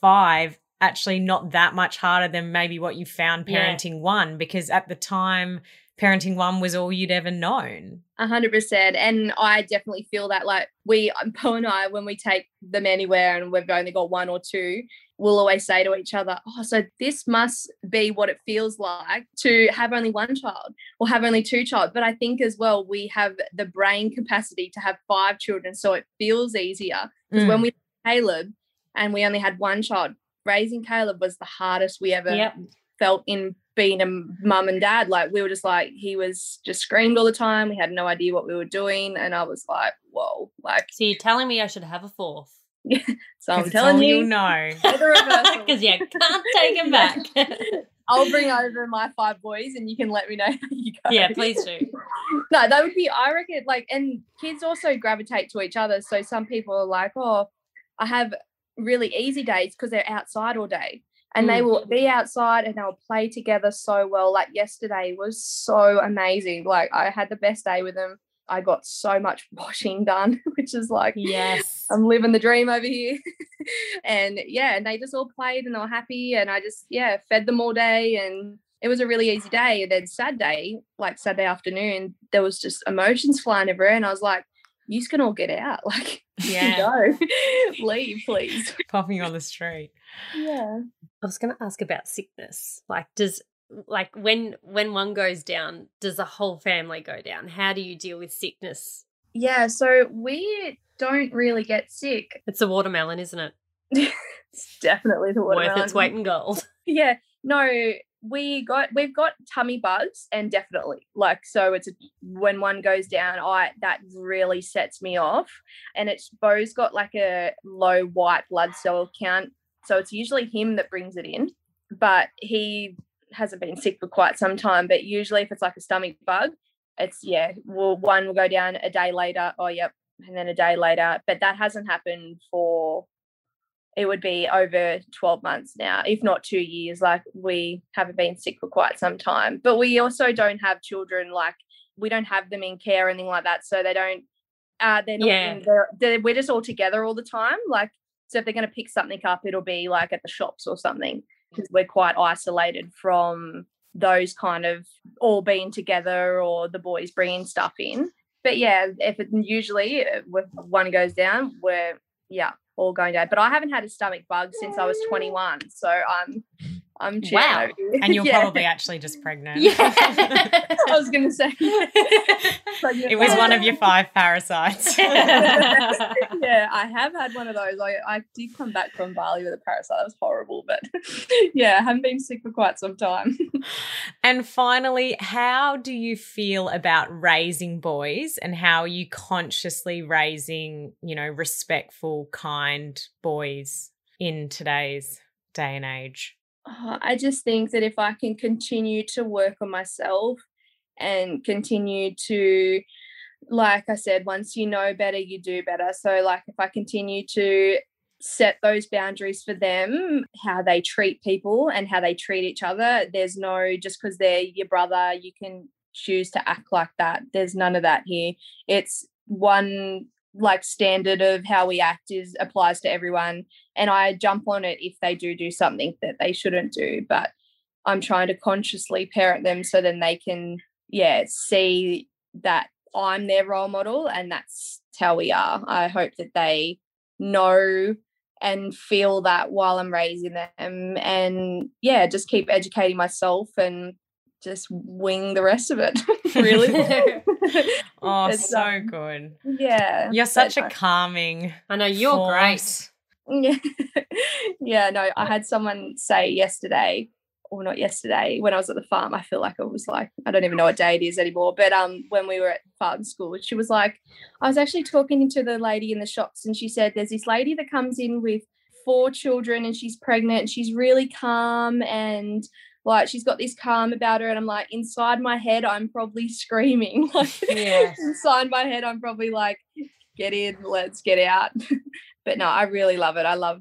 five actually not that much harder than maybe what you found Yeah. parenting one, because at the time, parenting one was all you'd ever known. A hundred percent. And I definitely feel that like we Bo and I, when we take them anywhere and we've only got one or two, we'll always say to each other, Oh, so this must be what it feels like to have only one child or have only two child. But I think as well we have the brain capacity to have five children. So it feels easier. Because Mm. when we Caleb and we only had one child, raising Caleb was the hardest we ever Yep. felt in being a mum and dad. Like we were just like he was just screamed all the time. We had no idea what we were doing, and I was like, whoa, like So you're telling me I should have a fourth? Yeah. <laughs> so I'm telling you. you'll know. say the reversal. <laughs> Because yeah, can't take him back. <laughs> I'll bring over my five boys, and you can let me know how you go. yeah, please do. no, that would be. I reckon. Like, and kids also gravitate to each other. So some people are like, oh, I have really easy days because they're outside all day. And they Mm. will be outside and they'll play together so well. Like yesterday was so amazing. Like I had the best day with them. I got so much <laughs> washing done, which is like Yes. I'm living the dream over here. <laughs> and yeah, and they just all played and they were happy. And I just, yeah, fed them all day. And it was a really easy day. And then Saturday, like Saturday afternoon, there was just emotions flying everywhere. And I was like, you can all get out. <laughs> Like, Yeah. go, leave, please. Popping on the street. Yeah. I was going to ask about sickness. Like, does like when when one goes down, does the whole family go down? How do you deal with sickness? Yeah. So we don't really get sick. It's a watermelon, isn't it? <laughs> It's definitely the Worth watermelon. its weight in gold. <laughs> yeah no we got we've got tummy bugs and definitely like so it's a, when one goes down i that really sets me off and it's bo's got like a low white blood cell count so it's usually him that brings it in but he hasn't been sick for quite some time but usually if it's like a stomach bug it's yeah well one will go down a day later oh yep and then a day later but that hasn't happened for it would be over 12 months now, if not two years. Like we haven't been sick for quite some time. But we also don't have children, like we don't have them in care or anything like that. So they don't, uh, they're not, Yeah. in, they're, they're, we're just all together all the time. Like, so if they're going to pick something up, it'll be like at the shops or something mm. because we're quite isolated from those kind of all being together or the boys bringing stuff in. But yeah, if it usually uh, if one goes down, we're, yeah, all going down. But I haven't had a stomach bug since I was 21. So I'm I'm chilling Wow. <laughs> And you're Yeah. probably actually just pregnant. Yeah. <laughs> I was gonna say it was one of your five parasites. <laughs> yeah, I have had one of those. I, I did come back from Bali with a parasite. That was horrible, but yeah, I haven't been sick for quite some time. And finally, how do you feel about raising boys and how are you consciously raising, you know, respectful, kind boys in today's day and age? Uh, I just think that if I can continue to work on myself and continue to, like I said, once you know better, you do better. So, like, if I continue to set those boundaries for them, how they treat people and how they treat each other, there's no just because they're your brother, you can choose to act like that. There's none of that here. It's one like standard of how we act is applies to everyone and I jump on it if they do do something that they shouldn't do. But I'm trying to consciously parent them so then they can, yeah, see that I'm their role model and that's how we are. I hope that they know and feel that while I'm raising them and yeah, just keep educating myself and just wing the rest of it. <laughs> really. <laughs> Oh, It's, so um, good. yeah. You're such a no. calming. I know you're force. great. Yeah. <laughs> yeah, no, I had someone say yesterday, or not yesterday, when I was at the farm, I feel like it was like, I don't even know what day it is anymore. But um when we were at farm school, she was like, I was actually talking to the lady in the shops and she said there's this lady that comes in with four children and she's pregnant and she's really calm and like she's got this calm about her and i'm like inside my head i'm probably <laughs> screaming. <laughs> Like Yeah. inside my head i'm probably like get in let's get out. <laughs> But no i really love it. I love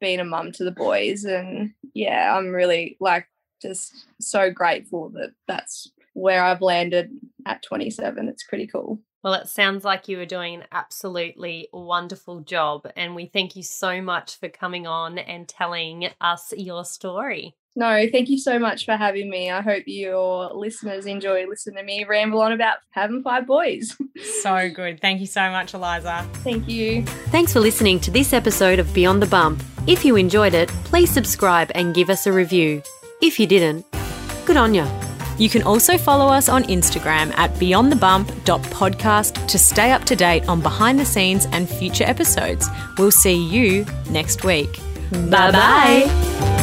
being a mum to the boys and yeah i'm really like just so grateful that that's where i've landed at 27 it's pretty cool. Well, it sounds like you are doing an absolutely wonderful job, and we thank you so much for coming on and telling us your story. No thank you so much for having me i hope your listeners enjoy listening to me ramble on about having five boys <laughs> So good. Thank you so much, Eliza. thank you Thanks for listening to this episode of Beyond the Bump. If you enjoyed it, please subscribe and give us a review. If you didn't, good on you. You can also follow us on Instagram at beyondthebump.podcast to stay up to date on behind the scenes and future episodes. We'll see you next week. Bye bye.